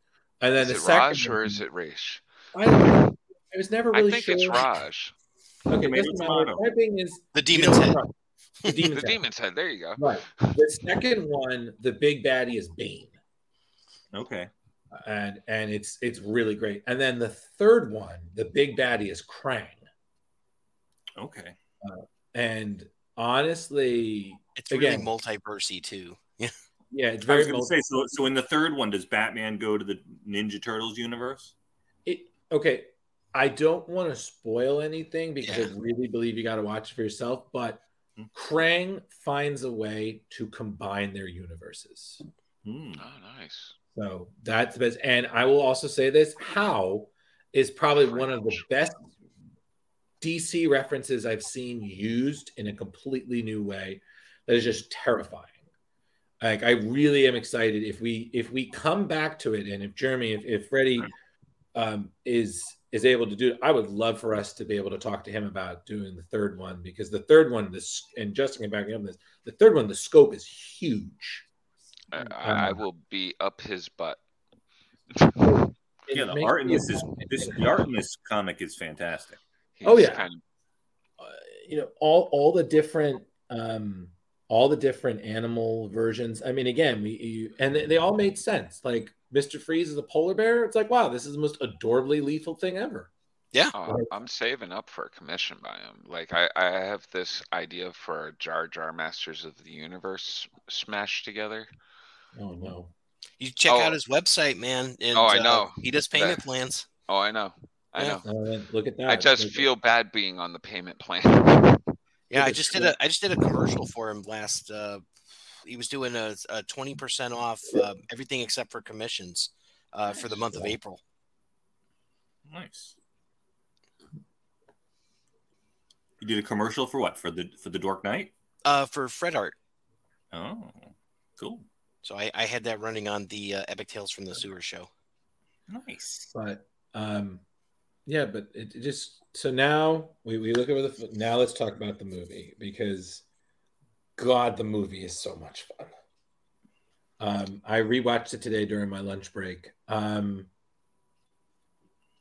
And then Is the it second Raj or one- is it Raish? I. I was never really I think sure. it's Raj. Okay, Maybe doesn't it's My thing is The you demon's know, head. The demon's The head. demon's head. There you go. Right. The second one, the big baddie is Bane. Okay. and and it's it's really great. And then the third one, the big baddie is Krang. Okay. Uh, and honestly, It's really Again. multiversy too. Yeah. yeah, it's very. I very was going to say so. So in the third one, does Batman go to the Ninja Turtles universe? it, okay. I don't want to spoil anything because Yeah. I really believe you got to watch it for yourself. But Hmm. Krang finds a way to combine their universes. Hmm. Oh, nice. So that's the best. And I will also say this: How is probably one of the best DC references I've seen used in a completely new way. That is just terrifying. Like I really am excited if we if we come back to it, and if Jeremy, if, if Freddie um, is is able to do I would love for us to be able to talk to him about doing the third one because the third one, this and Justin can back me up on this. The third one, the scope is huge. I, Um, I I will be up his butt. Yeah, the makes art in this is this the art in this comic is fantastic. Oh, yeah. kind of- uh, you know all all the different um all the different animal versions i mean again we you, and they, they all made sense like mr freeze is a polar bear it's like wow this is the most adorably lethal thing ever Yeah. Oh, I'm saving up for a commission by him. Like I, I have this idea for a Jar Jar Masters of the Universe smashed together. oh no You check Oh. out his website, man. And, Oh, I uh, know. he does payment That- plans. Oh, I know. I Yeah. know. Uh, look at that I just Look at- feel bad being on the payment plan. Yeah, I just did a I just did a commercial for him last. He was doing a twenty percent off uh, everything except for commissions uh, for the month of April. Nice. You did a commercial for what? For the for the Dork Knight? Uh, for Fred Art. Oh, cool. So I, I had that running on the uh, Epic Tales from the Sewer show. Nice. but um yeah but it, it just so now we, we look over the now let's talk about the movie because god the movie is so much fun. Um i rewatched it today during my lunch break. Um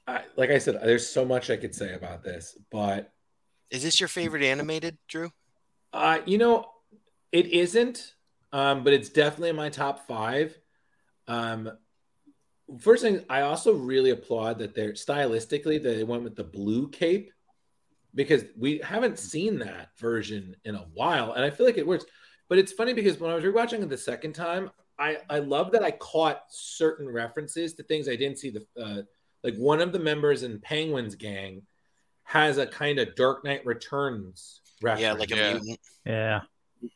I, like i said there's so much i could say about this but Is this your favorite animated, Drew? uh you know it isn't um but it's definitely in my top five. Um first thing i also really applaud that they're stylistically they went with the blue cape because we haven't seen that version in a while and i feel like it works but it's funny because when i was rewatching it the second time i i love that i caught certain references to things i didn't see the uh, like one of the members in penguin's gang has a kind of dark knight returns reference Yeah, like a Yeah. mutant. Yeah.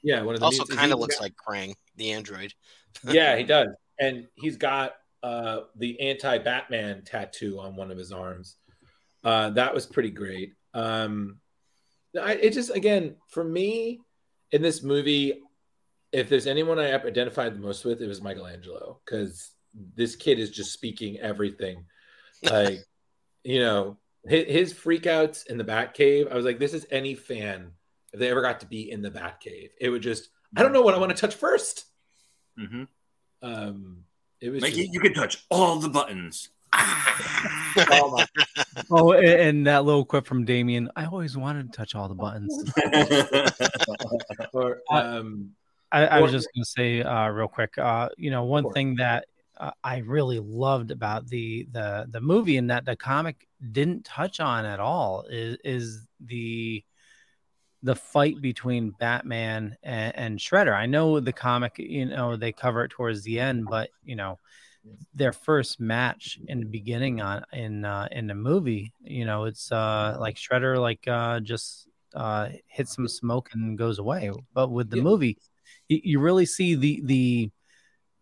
yeah one of the Also, kind of looks got- like Krang, the android. yeah, he does. And he's got uh, the anti Batman tattoo on one of his arms. Uh, that was pretty great. Um, I, it just, again, for me in this movie, if there's anyone I identified the most with, it was Michelangelo because this kid is just speaking everything. Like, you know, his, his freakouts in the Batcave. I was like, this is any fan if they ever got to be in the Batcave. It would just, I don't know what I want to touch first Mm-hmm. um It was Like just- you, you can touch all the buttons. oh my Oh, a- and that little quip from Damian. I always wanted to touch all the buttons. or, um, I, I was just going to say uh, real quick. Uh, you know, one thing that uh, I really loved about the the the movie and that the comic didn't touch on at all is is the the fight between Batman and, and Shredder. I know the comic, you know, they cover it towards the end, but you know, their first match in the beginning on in uh, in the movie, you know, it's uh, like Shredder like uh, just uh, hits some smoke and goes away. But with the Yeah. movie, you, you really see the the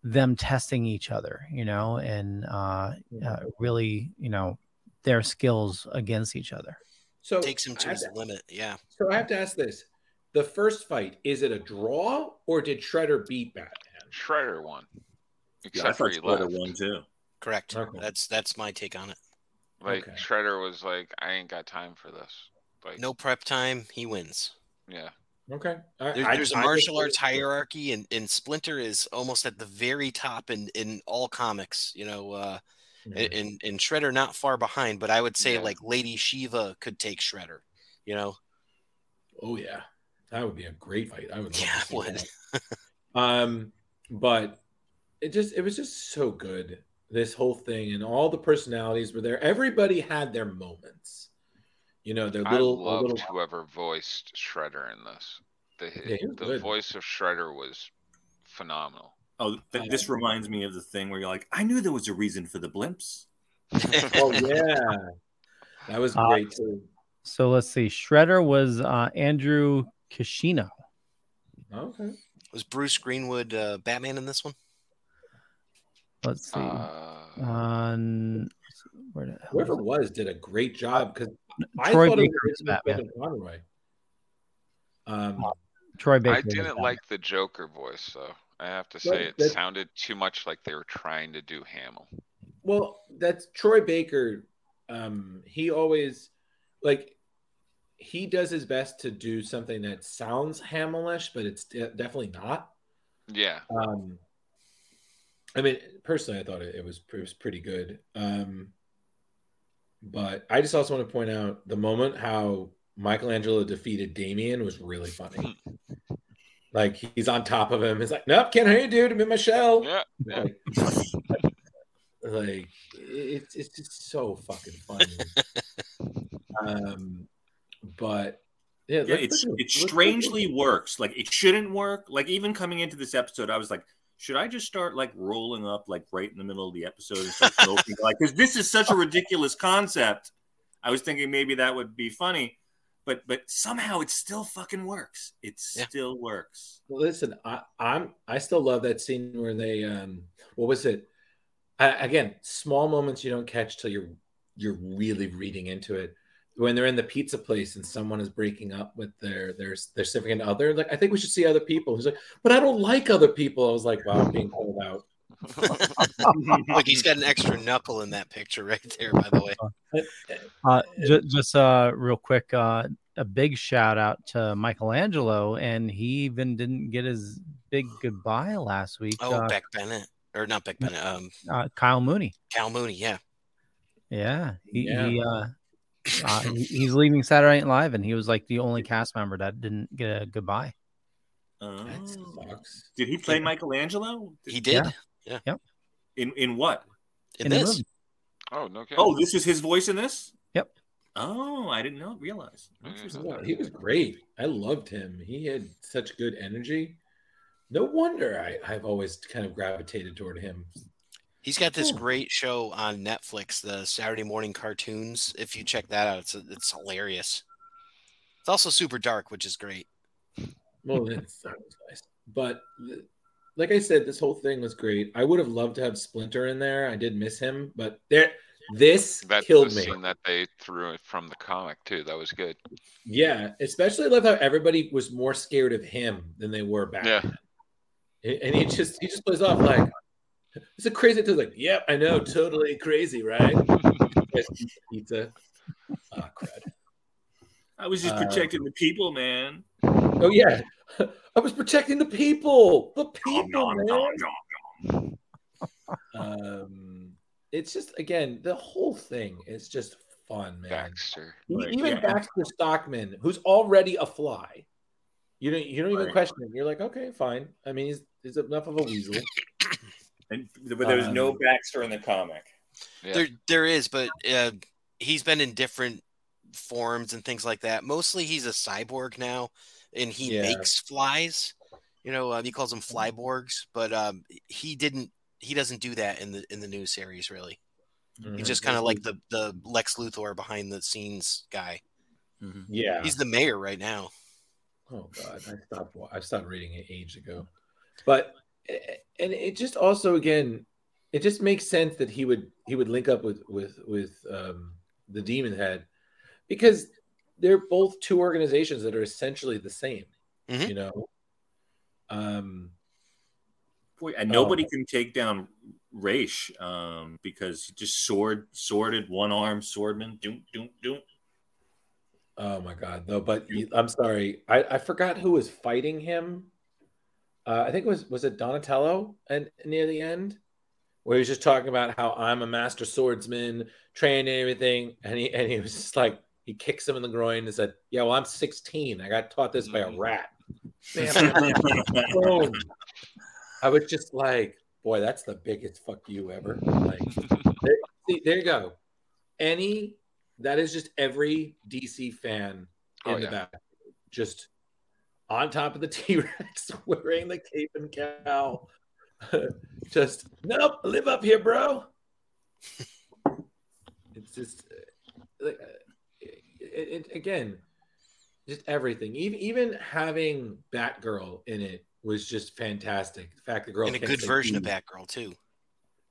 them testing each other, you know, and uh, uh, really, you know, their skills against each other. So Takes him to I his have limit. Yeah. So I have to ask this: the first fight is it a draw or did Shredder beat Batman? Shredder won. Yeah, I Except for thought he Shredder left. won too. Correct. Okay. That's that's my take on it. Like Okay. Shredder was like, I ain't got time for this. Like, No prep time, he wins. yeah. Okay, I- There- I- there's a I martial just- arts hierarchy, and, and Splinter is almost at the very top in, in all comics. You know, uh, Mhm. and and Shredder not far behind, but I would say Yeah. like Lady Shiva could take Shredder. You know, Oh yeah, that would be a great fight. I would. Love Yeah, to see would. that. um, but it just it was just so good. This whole thing and all the personalities were there. Everybody had their moments. You know, their I little, loved little whoever voiced Shredder in this. The Yeah, the good. voice of Shredder was phenomenal. Oh, th- this reminds me of the thing where you're like, I knew there was a reason for the blimps. oh yeah, that was Uh, great too. So let's see. Shredder was uh, Andrew Kishino. Okay, was Bruce Greenwood uh, Batman in this one? Let's see. Uh, On where did, whoever it was did a great job because I Troy thought it Baker was was Batman. Kevin Conroy. Um, Troy Baker. I didn't like the Joker voice though. I have to But say it that- sounded too much like they were trying to do Hamill. Well, that's Troy Baker. Um, he always like he does his best to do something that sounds Hamilish, but it's de- definitely not. Yeah. Um, I mean, personally, I thought it, it was it was pretty good. Um, but I just also want to point out the moment how Michelangelo defeated Damian was really funny. like he's on top of him. He's like, "Nope, can't hear you, dude. I'm in my shell." Yeah. yeah. Like, like it's it's just so fucking funny. um, but yeah, Yeah, it's it let's look at- strangely works. Like it shouldn't work. Like even coming into this episode, I was like, should I just start like rolling up like right in the middle of the episode and start smoking? like, because this is such a ridiculous concept. I was thinking maybe that would be funny, but but somehow it still fucking works. It Yeah. still works. Well, listen, I, I'm I still love that scene where they um what was it? I, again, small moments you don't catch till you're you're really reading into it. When they're in the pizza place and someone is breaking up with their their their significant other, like I think we should see other people. He's like, but I don't like other people. I was like, wow, I'm being called out. Look, he's got an extra knuckle in that picture right there. By the way, Uh, just, just uh, real quick, uh, a big shout out to Michelangelo, and he even didn't get his big goodbye last week. oh uh, Beck Bennett or not Beck Bennett, um, uh, Kyle Mooney. Kyle Mooney. Yeah, Yeah, he, Yeah. he uh, he- he's leaving Saturday Night Live, and he was like the only cast member that didn't get a goodbye. Oh. Did he play Michelangelo? he did. In in what? In, In this. Oh no. kidding. Oh, this is his voice in this. Yep. Oh, I didn't know. Realize. Yeah. Yeah, he was great. I loved him. He had such good energy. No wonder I, I've always kind of gravitated toward him. He's got this Oh. great show on Netflix, the Saturday Morning Cartoons. If you check that out, it's it's hilarious. It's also super dark, which is great. Well, that's nice. But like I said, this whole thing was great. I would have loved to have Splinter in there. I did miss him, but there, this That's killed the me. scene that they threw from the comic too. That was good. Yeah, especially I love how everybody was more scared of him than they were back. Yeah. And he just he just plays off like it's a crazy thing. like, yep, I know, totally crazy, right? Pizza. Ah, crud. I was just Uh, protecting the people, man. Oh yeah. I was protecting the people. The people, nom, man. nom, nom, nom. um, it's just again the whole thing is just fun, man. Baxter. E- Right, Even yeah. Baxter Stockman, who's already a fly, you don't you don't even Right. question it. You're like, okay, fine. I mean, he's he's enough of a weasel. And, but there's no Um, Baxter in the comic. Yeah. There, there is, but uh, he's been in different forms and things like that. Mostly, he's a cyborg now, and he Yeah. makes flies. You know, uh, he calls them flyborgs, but um, he didn't. He doesn't do that in the in the new series. Really, Mm-hmm. he's just kind of like the the Lex Luthor behind the scenes guy. yeah. He's the mayor right now. Oh God, I stopped. I stopped reading it ages ago, but and it just also again, it just makes sense that he would he would link up with with with um, the Demon Head because they're both two organizations that are essentially the same. Mhm. You know, um, Boy, and Oh. nobody can take down Ra's um, because he just sword sworded one arm swordman. Doom doom doom. Oh my god, though. But I'm sorry, I, I forgot who was fighting him. Uh, I think it was was it Donatello and near the end, where he was just talking about how I'm a master swordsman, trained and everything, and he and he was just like he kicks him in the groin and said, "Yeah, well, I'm 16. I got taught this by a rat." Bam. Boom. I was just like, boy, that's the biggest fuck you ever. Like, there, see, there you go. Any that is just every DC fan in Oh, the yeah. back, just on top of the T Rex, wearing the cape and cowl. just nope, live up here, bro. It's just uh, like, uh, it, it, again, just everything. Even even having Batgirl in it was just fantastic. The fact the girl and a good version of. Batgirl too.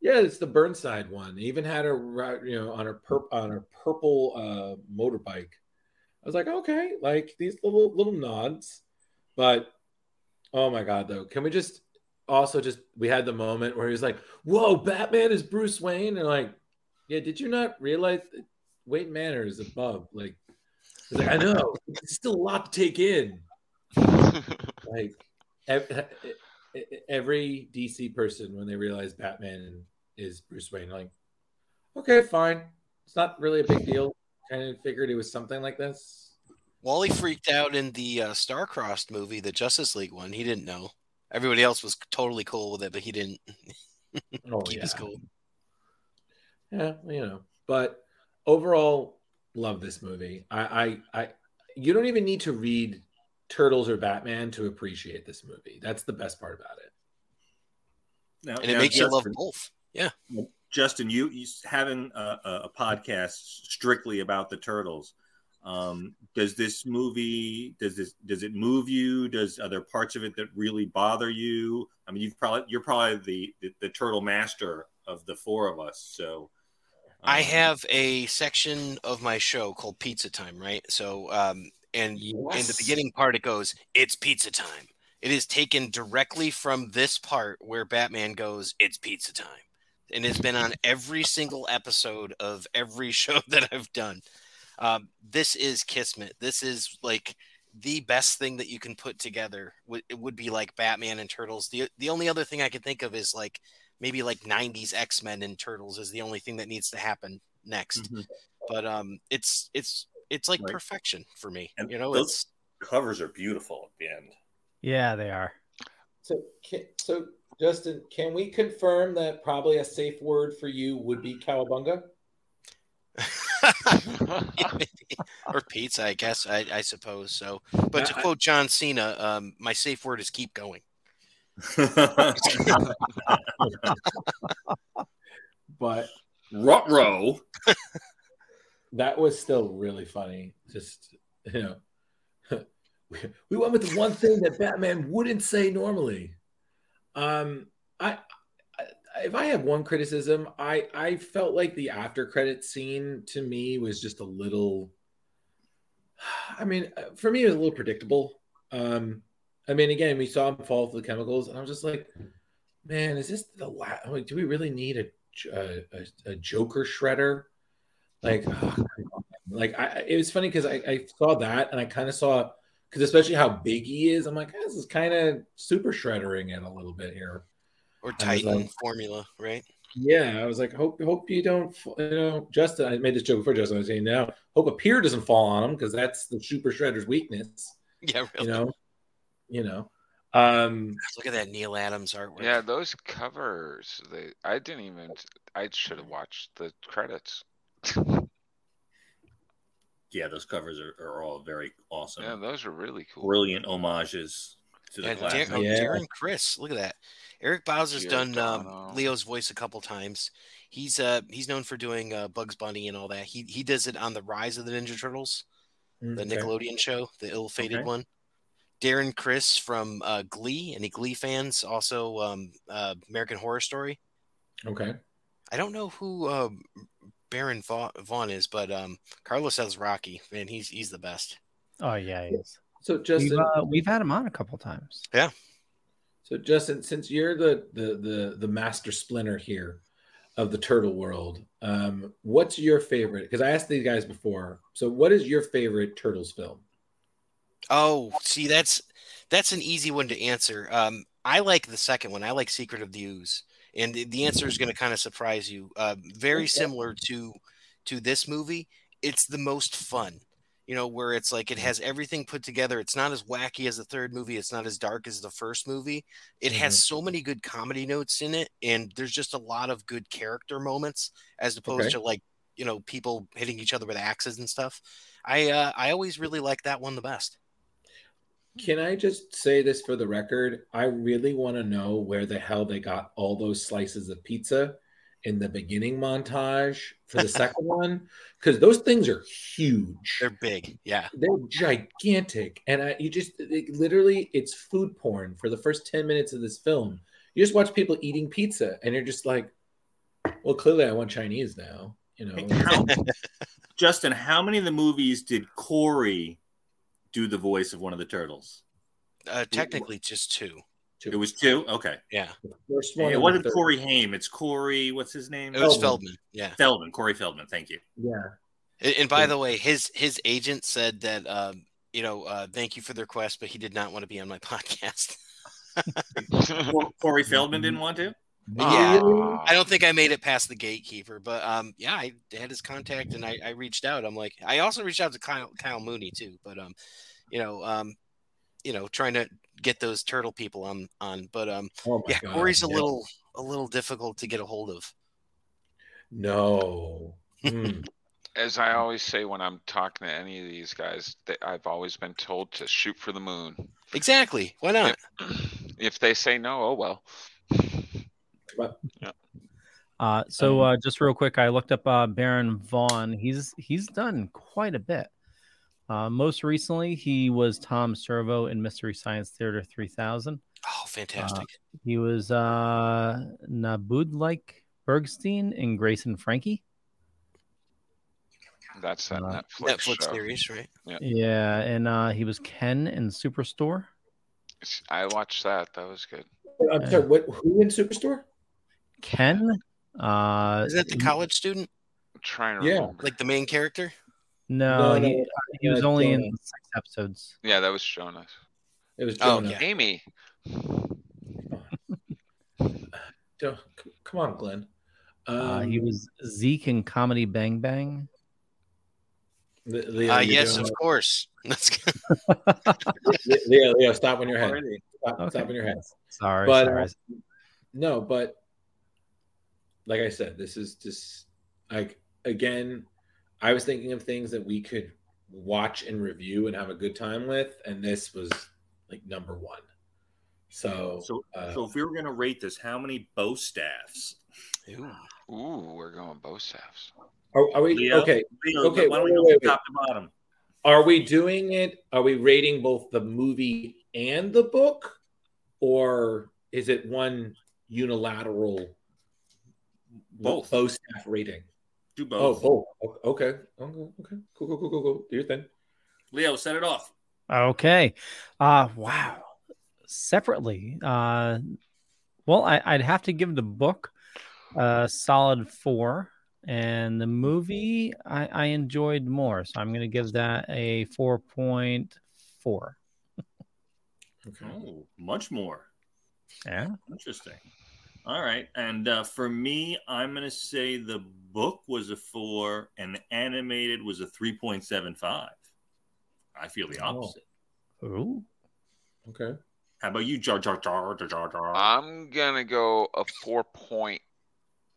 Yeah, it's the Burnside one. They even had her, you know, on her pur- on her purple uh, motorbike. I was like, okay, like these little little nods, but oh my god, though, can we just also just we had the moment where he was like, "Whoa, Batman is Bruce Wayne," and like, yeah, did you not realize that Wayne Manor is above? Like, like, I know, it's still a lot to take in. Like, ev- every DC person when they realize Batman is Bruce Wayne, like, okay, fine, it's not really a big deal. Kind of figured it was something like this. Wally freaked out in the uh, Starcrossed movie, the Justice League one. He didn't know. Everybody else was totally cool with it, but he didn't. Oh Keep yeah, his cool. yeah, you know. But overall, love this movie. I, I, I, you don't even need to read Turtles or Batman to appreciate this movie. That's the best part about it. Now, And it now, makes you love both. Yeah. Justin, you, you having a, a, a podcast strictly about the turtles. Um, does this movie does this does it move you? Does are there parts of it that really bother you? I mean, you've probably you're probably the the, the turtle master of the four of us. So I um, have a section of my show called Pizza Time, right? So, um, and in the beginning part, it goes, "It's pizza time." It is taken directly from this part where Batman goes, "It's pizza time," and it's been on every single episode of every show that I've done. Um, this is Kismet. This is like the best thing that you can put together. Would it would be like Batman and Turtles. The the only other thing I could think of is like maybe like 90s X-Men and Turtles is the only thing that needs to happen next. Mhm. But um it's it's it's like Right. perfection for me. And you know, those- it's covers are beautiful at the end. Yeah, they are. So, so Justin, can we confirm that probably a safe word for you would be cowabunga? or pizza, I guess. I, I suppose so. But to quote John Cena, um, my safe word is keep going. But Ruh-roh. that was still really funny. Just you know, we, we went with the one thing that Batman wouldn't say normally. Um, I, I if I have one criticism, I I felt like the after credit scene to me was just a little. I mean, uh, for me, it was a little predictable. Um, I mean, again, we saw him fall for the chemicals, and I was just like, man, is this the last? Like, do we really need a a, a, Joker shredder? Like, like I, it was funny because I, I saw that and I kind of saw because especially how big he is, I'm like, this is kind of super shreddering it a little bit here. Or I Titan like- formula, right? Yeah, I was like, hope hope you don't, you know, Justin. I made this joke before, Justin. I was saying now, hope a pier doesn't fall on him because that's the Super Shredder's weakness. Yeah, really. You know, you know. Um, Look at that Neal Adams artwork. Yeah, those covers. They. I didn't even. I should have watched the credits. Yeah, those covers are, are all very awesome. Yeah, those are really cool. Brilliant homages to the Yeah, classic. Dar- oh, Darren Criss, look at that. Eric Bauza's done um, Leo's voice a couple times. He's uh he's known for doing uh, Bugs Bunny and all that. He he does it on the Rise of the Ninja Turtles, the okay. Nickelodeon show, the ill-fated Okay. one. Darren Criss from uh, Glee, any Glee fans? Also, um, uh, American Horror Story. Okay. I don't know who uh, Baron Va- Vaughn is, but um, Carlos Alazraqui. Man, he's he's the best. Oh yeah, he is. So We've, Justin, uh, we've had him on a couple times. Yeah. So Justin, since you're the the the the master splinter here of the turtle world, um, what's your favorite? Because I asked these guys before. So what is your favorite turtles film? Oh, see, that's that's an easy one to answer. Um, I like the second one. I like Secret of the Ooze, and the, the answer is going to kind of surprise you. Uh, very similar to to this movie. It's the most fun, you know, where it's like it has everything put together. It's not as wacky as the third movie. It's not as dark as the first movie. It has so many good comedy notes in it, and there's just a lot of good character moments as opposed Okay. to like you know people hitting each other with axes and stuff. I uh, I always really like that one the best. Can I just say this for the record? I really want to know where the hell they got all those slices of pizza in the beginning montage for the second one because those things are huge. They're big, yeah. They're gigantic, and I, you just it, literally it's food porn for the first ten minutes of this film. You just watch people eating pizza, and you're just like, "Well, clearly, I want Chinese now." You know, How, Justin, how many of the movies did Corey do the voice of one of the turtles? Uh, technically, just two. It was two. Okay. Yeah. First It one and wasn't. Corey Haim. It's Corey. What's his name? It was Feldman. Yeah. Feldman. Corey Feldman. Thank you. Yeah. And, and by the way, his his agent said that um, you know, uh, thank you for the request, but he did not want to be on my podcast. Corey Feldman didn't want to. Yeah, I don't think I made it past the gatekeeper, but um, yeah, I had his contact and I, I reached out. I'm like, I also reached out to Kyle, Kyle Mooney too, but um, you know, um, you know, trying to get those turtle people on on, but um, Oh yeah, God, Corey's a yeah. little a little difficult to get a hold of. No. Hmm. As I always say when I'm talking to any of these guys, that I've always been told to shoot for the moon. Exactly. Why not? If they say no, oh well. Yeah. Uh, so uh, just real quick, I looked up uh, Baron Vaughn. He's he's done quite a bit. Uh, most recently, he was Tom Servo in Mystery Science Theater 3000. Oh, fantastic! He was uh, Nwabudike Bergstein in Grace and Frankie. That's that Uh, Netflix, Netflix show. series, right? Yeah. Yeah, and uh, he was Ken in Superstore. I watched that. That was good. I'm sorry. What? Who in Superstore? Ken. Uh, Is that the college student? I'm trying to Yeah. remember. Like the main character? No, No, he, no, he was uh, only in six episodes. Yeah, that was Jonas. It was Oh, yeah. Amy. Don't- Come on, Glenn. Uh, he Um, was Zeke in Comedy Bang Bang. Le- Leo, Uh, yes, doing of course. That's good. it. Leo, Leo, stop on your head. Stop, Okay. stop on your head. Sorry, But sorry. uh, no, but like I said, this is just like again, I was thinking of things that we could watch and review and have a good time with, and this was like number one. So, So, uh, so if we were going to rate this, how many bow staffs? Ooh. Ooh, we're going both staffs. are, are we Leo? okay? Leo, Okay, why don't we wait, go wait, from wait. top to bottom? Are we doing it? Are we rating both the movie and the book, or is it one unilateral Both. both staff rating? Do Oh, both. both. Okay. Okay. Okay. Cool. Cool. Cool. Cool. cool. Do your thing. Leo, set it off. Okay. Uh wow. Separately. Uh well, I, I'd have to give the book a solid four. And the movie I, I enjoyed more. So I'm gonna give that a four point four. Okay. Oh, much more. Yeah. Interesting. All right, and uh, for me, I'm gonna say the book was a four, and the animated was a three point seven five. I feel the Oh. opposite. Ooh. Okay. How about you, Jar Jar Jar Jar Jar Jar? I'm gonna go a four point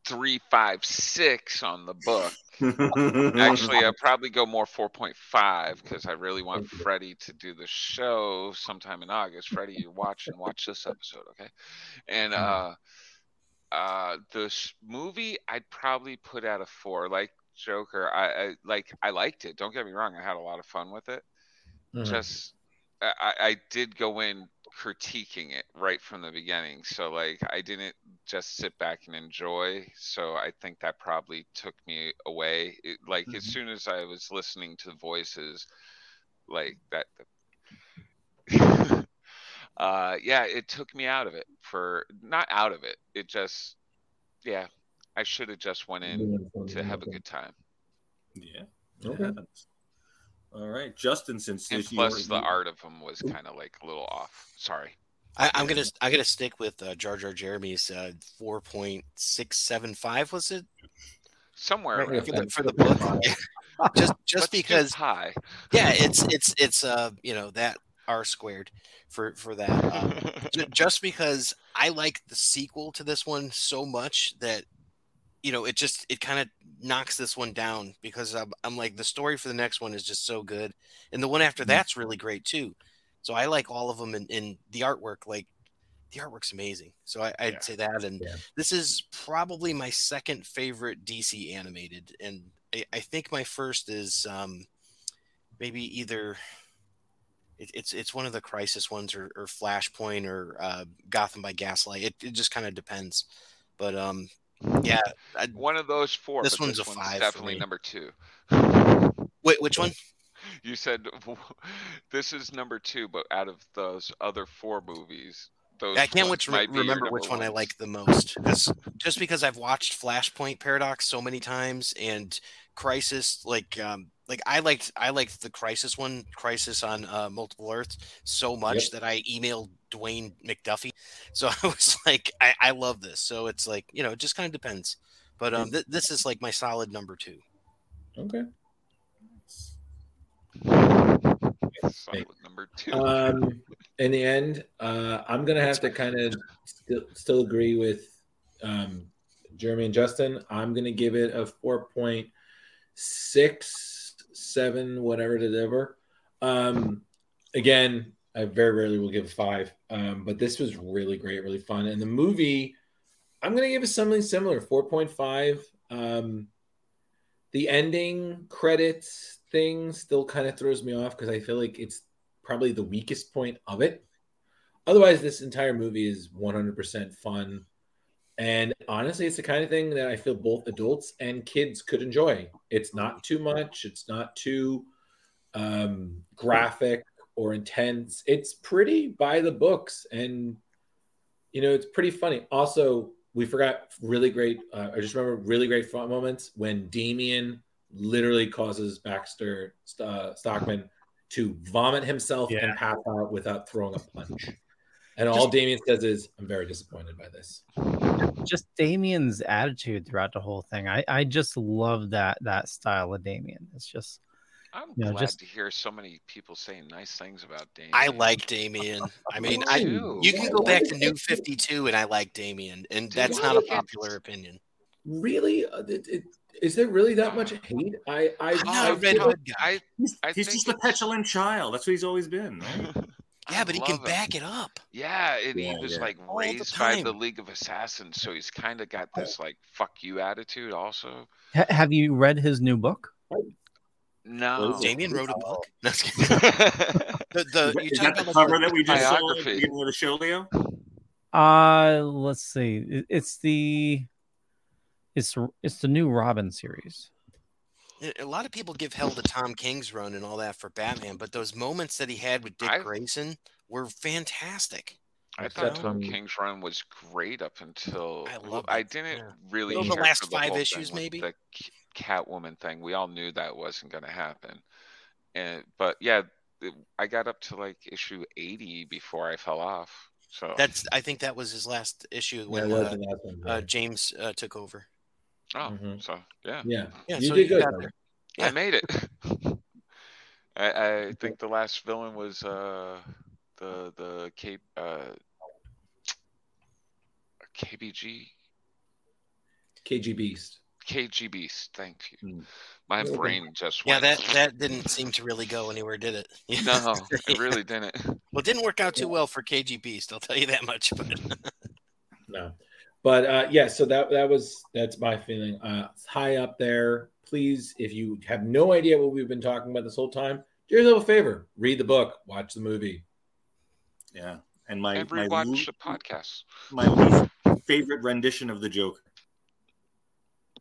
three five six on the book. Actually, I'll probably go more four point five because I really want Freddie to do the show sometime in August. Freddie, you watch and watch this episode, okay? And uh, uh, the sh- movie I'd probably put at a four. Like Joker, I, I like I liked it. Don't get me wrong, I had a lot of fun with it. Mhm. Just I, I did go in critiquing it right from the beginning. So like I didn't just sit back and enjoy. So I think that probably took me away. It, like as soon as I was listening to the voices, like that. Uh yeah, it took me out of it for not out of it. It just yeah, I should have just went in to have a good time. Yeah. Okay. All right, Justin. Since And this plus the your- art of them was kind of like a little off. Sorry. I, I'm gonna I'm gonna stick with uh, Jar Jar Jeremy's uh, four point six seven five. Was it Somewhere for the, for the book? just just Let's because high. yeah, it's it's it's uh you know that r squared for for that. Um, just because I like the sequel to this one so much that you know it just it kind of knocks this one down because I'm, I'm like the story for the next one is just so good. And the one after that's really great too. So i like all of them and, and the artwork like the artwork's amazing. So I, i'd say that. And this is probably my second favorite dc animated. And i, I think my first is um maybe either it, it's it's one of the crisis ones or, or flashpoint or uh, gotham by gaslight it, it just kind of depends but um yeah I, One of those four. This one's a one's five definitely number two. wait which one You said this is number two, but out of those other four movies, those I can't which, your remember which one I like the most because just because I've watched Flashpoint Paradox so many times and Crisis, like um, like I liked I liked the Crisis one, Crisis on uh, Multiple Earths, so much Yep. that I emailed Dwayne McDuffie. So I was like, I, I love this. So it's like you know, it just kind of depends. But um, th- this is like my solid number two. Okay. Solid number two. Um, in the end, uh, I'm gonna have to kind of still still agree with um, Jeremy and Justin. I'm gonna give it a four point six seven, whatever to deliver. Um, again, I very rarely will give five, um, but this was really great, really fun. And the movie, I'm gonna give it something similar, four point five. Um, the ending credits thing still kind of throws me off because I feel like it's probably the weakest point of it. Otherwise, this entire movie is 100% fun. And honestly, it's the kind of thing that I feel both adults and kids could enjoy. It's not too much, it's not too um, graphic or intense. It's pretty by the books and, you know, it's pretty funny. Also, we forgot really great, uh, I just remember really great fun moments when Damian literally causes Baxter uh, Stockman to vomit himself and pass out without throwing a punch. And all Damian says is, I'm very disappointed by this. Just Damian's attitude throughout the whole thing. I, I just love that that style of Damian. It's just I'm you know, glad just to hear so many people saying nice things about Damian. I like Damian. I mean, I you can go back to New Fifty Two, and I like Damian, and that's not a popular opinion. Really? Uh, it- it- Is there really that much hate? I, I, I'm not I a Red feel Hood like- guy. He's, I he's think just a petulant child. That's what he's always been. Right? Yeah, but he can him. back it up. Yeah, and Yeah, he was yeah. like All the raised by the. League of Assassins, so he's kind of got this like "fuck you" attitude. Also, Ha- have you read his new book? no. Damian wrote a book. No, I'm just kidding. the, the, you Is that the about cover that we just saw at the beginning of the show, Leo? Uh let's see. It- It's the it's it's the new Robin series. A lot of people give hell to Tom King's run and all that for Batman, but those moments that he had with Dick I- Grayson were fantastic. I Except thought Tom King's run was great up until I well, loved I didn't yeah. really Well, the last for the five whole thing issues, maybe? the Catwoman thing. We all knew that wasn't going to happen, and but yeah, it- I got up to like issue eighty before I fell off. So That's I think that was his last issue when that was uh, the last one. uh, James uh, took over. Oh, Mhm. so yeah, yeah, Yeah, you so did you good. got man. there. I made it. I, I think the last villain was uh the the K uh KBG KG Beast. KG Beast. Thank you. Hmm. My You're brain just Yeah, that that didn't seem to really go anywhere, did it? No, it really didn't. Well, it didn't work out too well for KG Beast. I'll tell you that much. But No, but uh, yeah. So that that was that's my feeling. Uh, it's high up there. Please, if you have no idea what we've been talking about this whole time, do yourself a favor: read the book, watch the movie. Yeah, and my and my, rewatch lo- the podcast. my least favorite rendition of the Joker.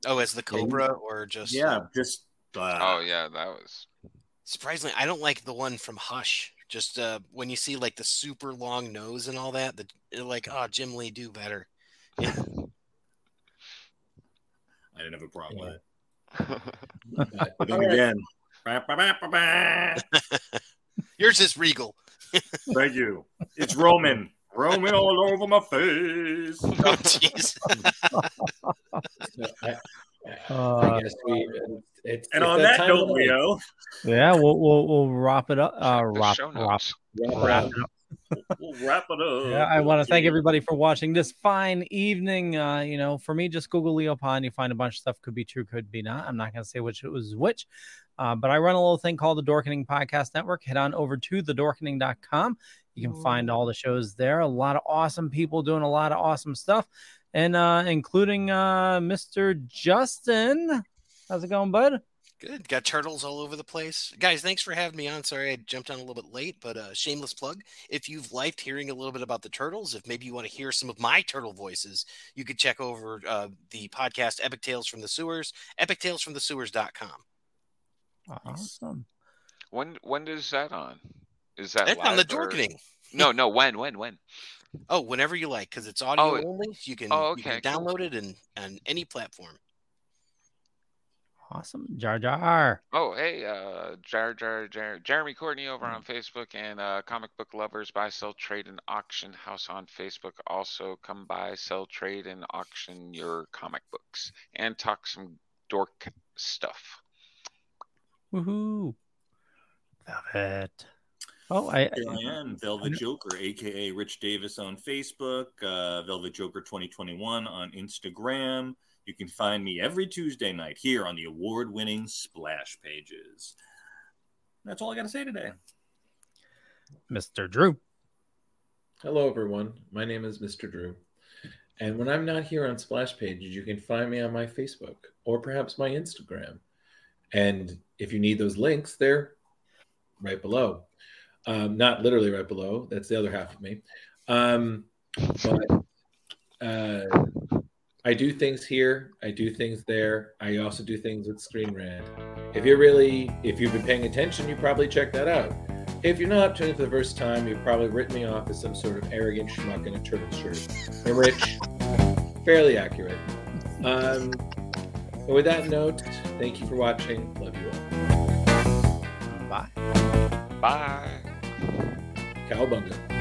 oh, as the Cobra or just Yeah, just uh, Oh yeah, that was. Surprisingly, I don't like the one from Hush. Just uh, when you see like the super long nose and all that, the like, oh, Jim Lee, do better. I didn't have a problem with it. But, But then right. again. Yours is regal. thank you. It's Roman. Roman all over my face. Oh, jeez. Uh, I we. It's, And it's on that time of note. Leo, yeah, we'll we'll, we'll wrap it up. Uh, The wrap, wrap. Wrap wrap it it up. up. We'll wrap it up. Yeah, I want to thank everybody for watching this fine evening. Uh, you know, for me, just Google Leo Pond. You find a bunch of stuff. Could be true, could be not. I'm not going to say which it was which. Uh, but I run a little thing called the Dorkening Podcast Network. Head on over to thedorkening.com. You can find all the shows there. A lot of awesome people doing a lot of awesome stuff, and uh, including uh, Mr. Justin. How's it going, bud? Good. Got turtles all over the place. Guys, thanks for having me on. Sorry I jumped on a little bit late, but uh, shameless plug. If you've liked hearing a little bit about the turtles, if maybe you want to hear some of my turtle voices, you could check over uh, the podcast Epic Tales from the Sewers, epictalesfromthesewers.com. Awesome. When when is that on? Is that That's on the live Dorkening. No, no. When when when? Oh, whenever you like, because it's audio Oh, it- only. You can, oh, you can okay, cool. download it and on any platform. Awesome. Jar Jar. Oh, hey, uh, Jar Jar Jar Jeremy Courtney over on Facebook and uh, Comic Book Lovers Buy, Sell, Trade, and Auction House on Facebook. Also, come by, sell, trade, and auction your comic books and talk some dork stuff. Woohoo. Love it. Oh, I, Here I am, Velvet Joker, aka Rich Davis on Facebook, uh, Velvet Joker 2021 on Instagram. You can find me every Tuesday night here on the award winning Splash Pages. That's all I got to say today. Mr. Drew. Hello, everyone. My name is Mr. Drew. And when I'm not here on Splash Pages, you can find me on my Facebook or perhaps my Instagram. And if you need those links, they're right below. Um, not literally right below. That's the other half of me. Um, but uh, I do things here. I do things there. I also do things with Screen Rant. If you're really, if you've been paying attention, you probably check that out. If you're not tuning for the first time, you've probably written me off as some sort of arrogant schmuck in a turtle shirt. I'm rich, fairly accurate. Um, and with that note, thank you for watching. Love you all. Bye. Bye. Cowabunga.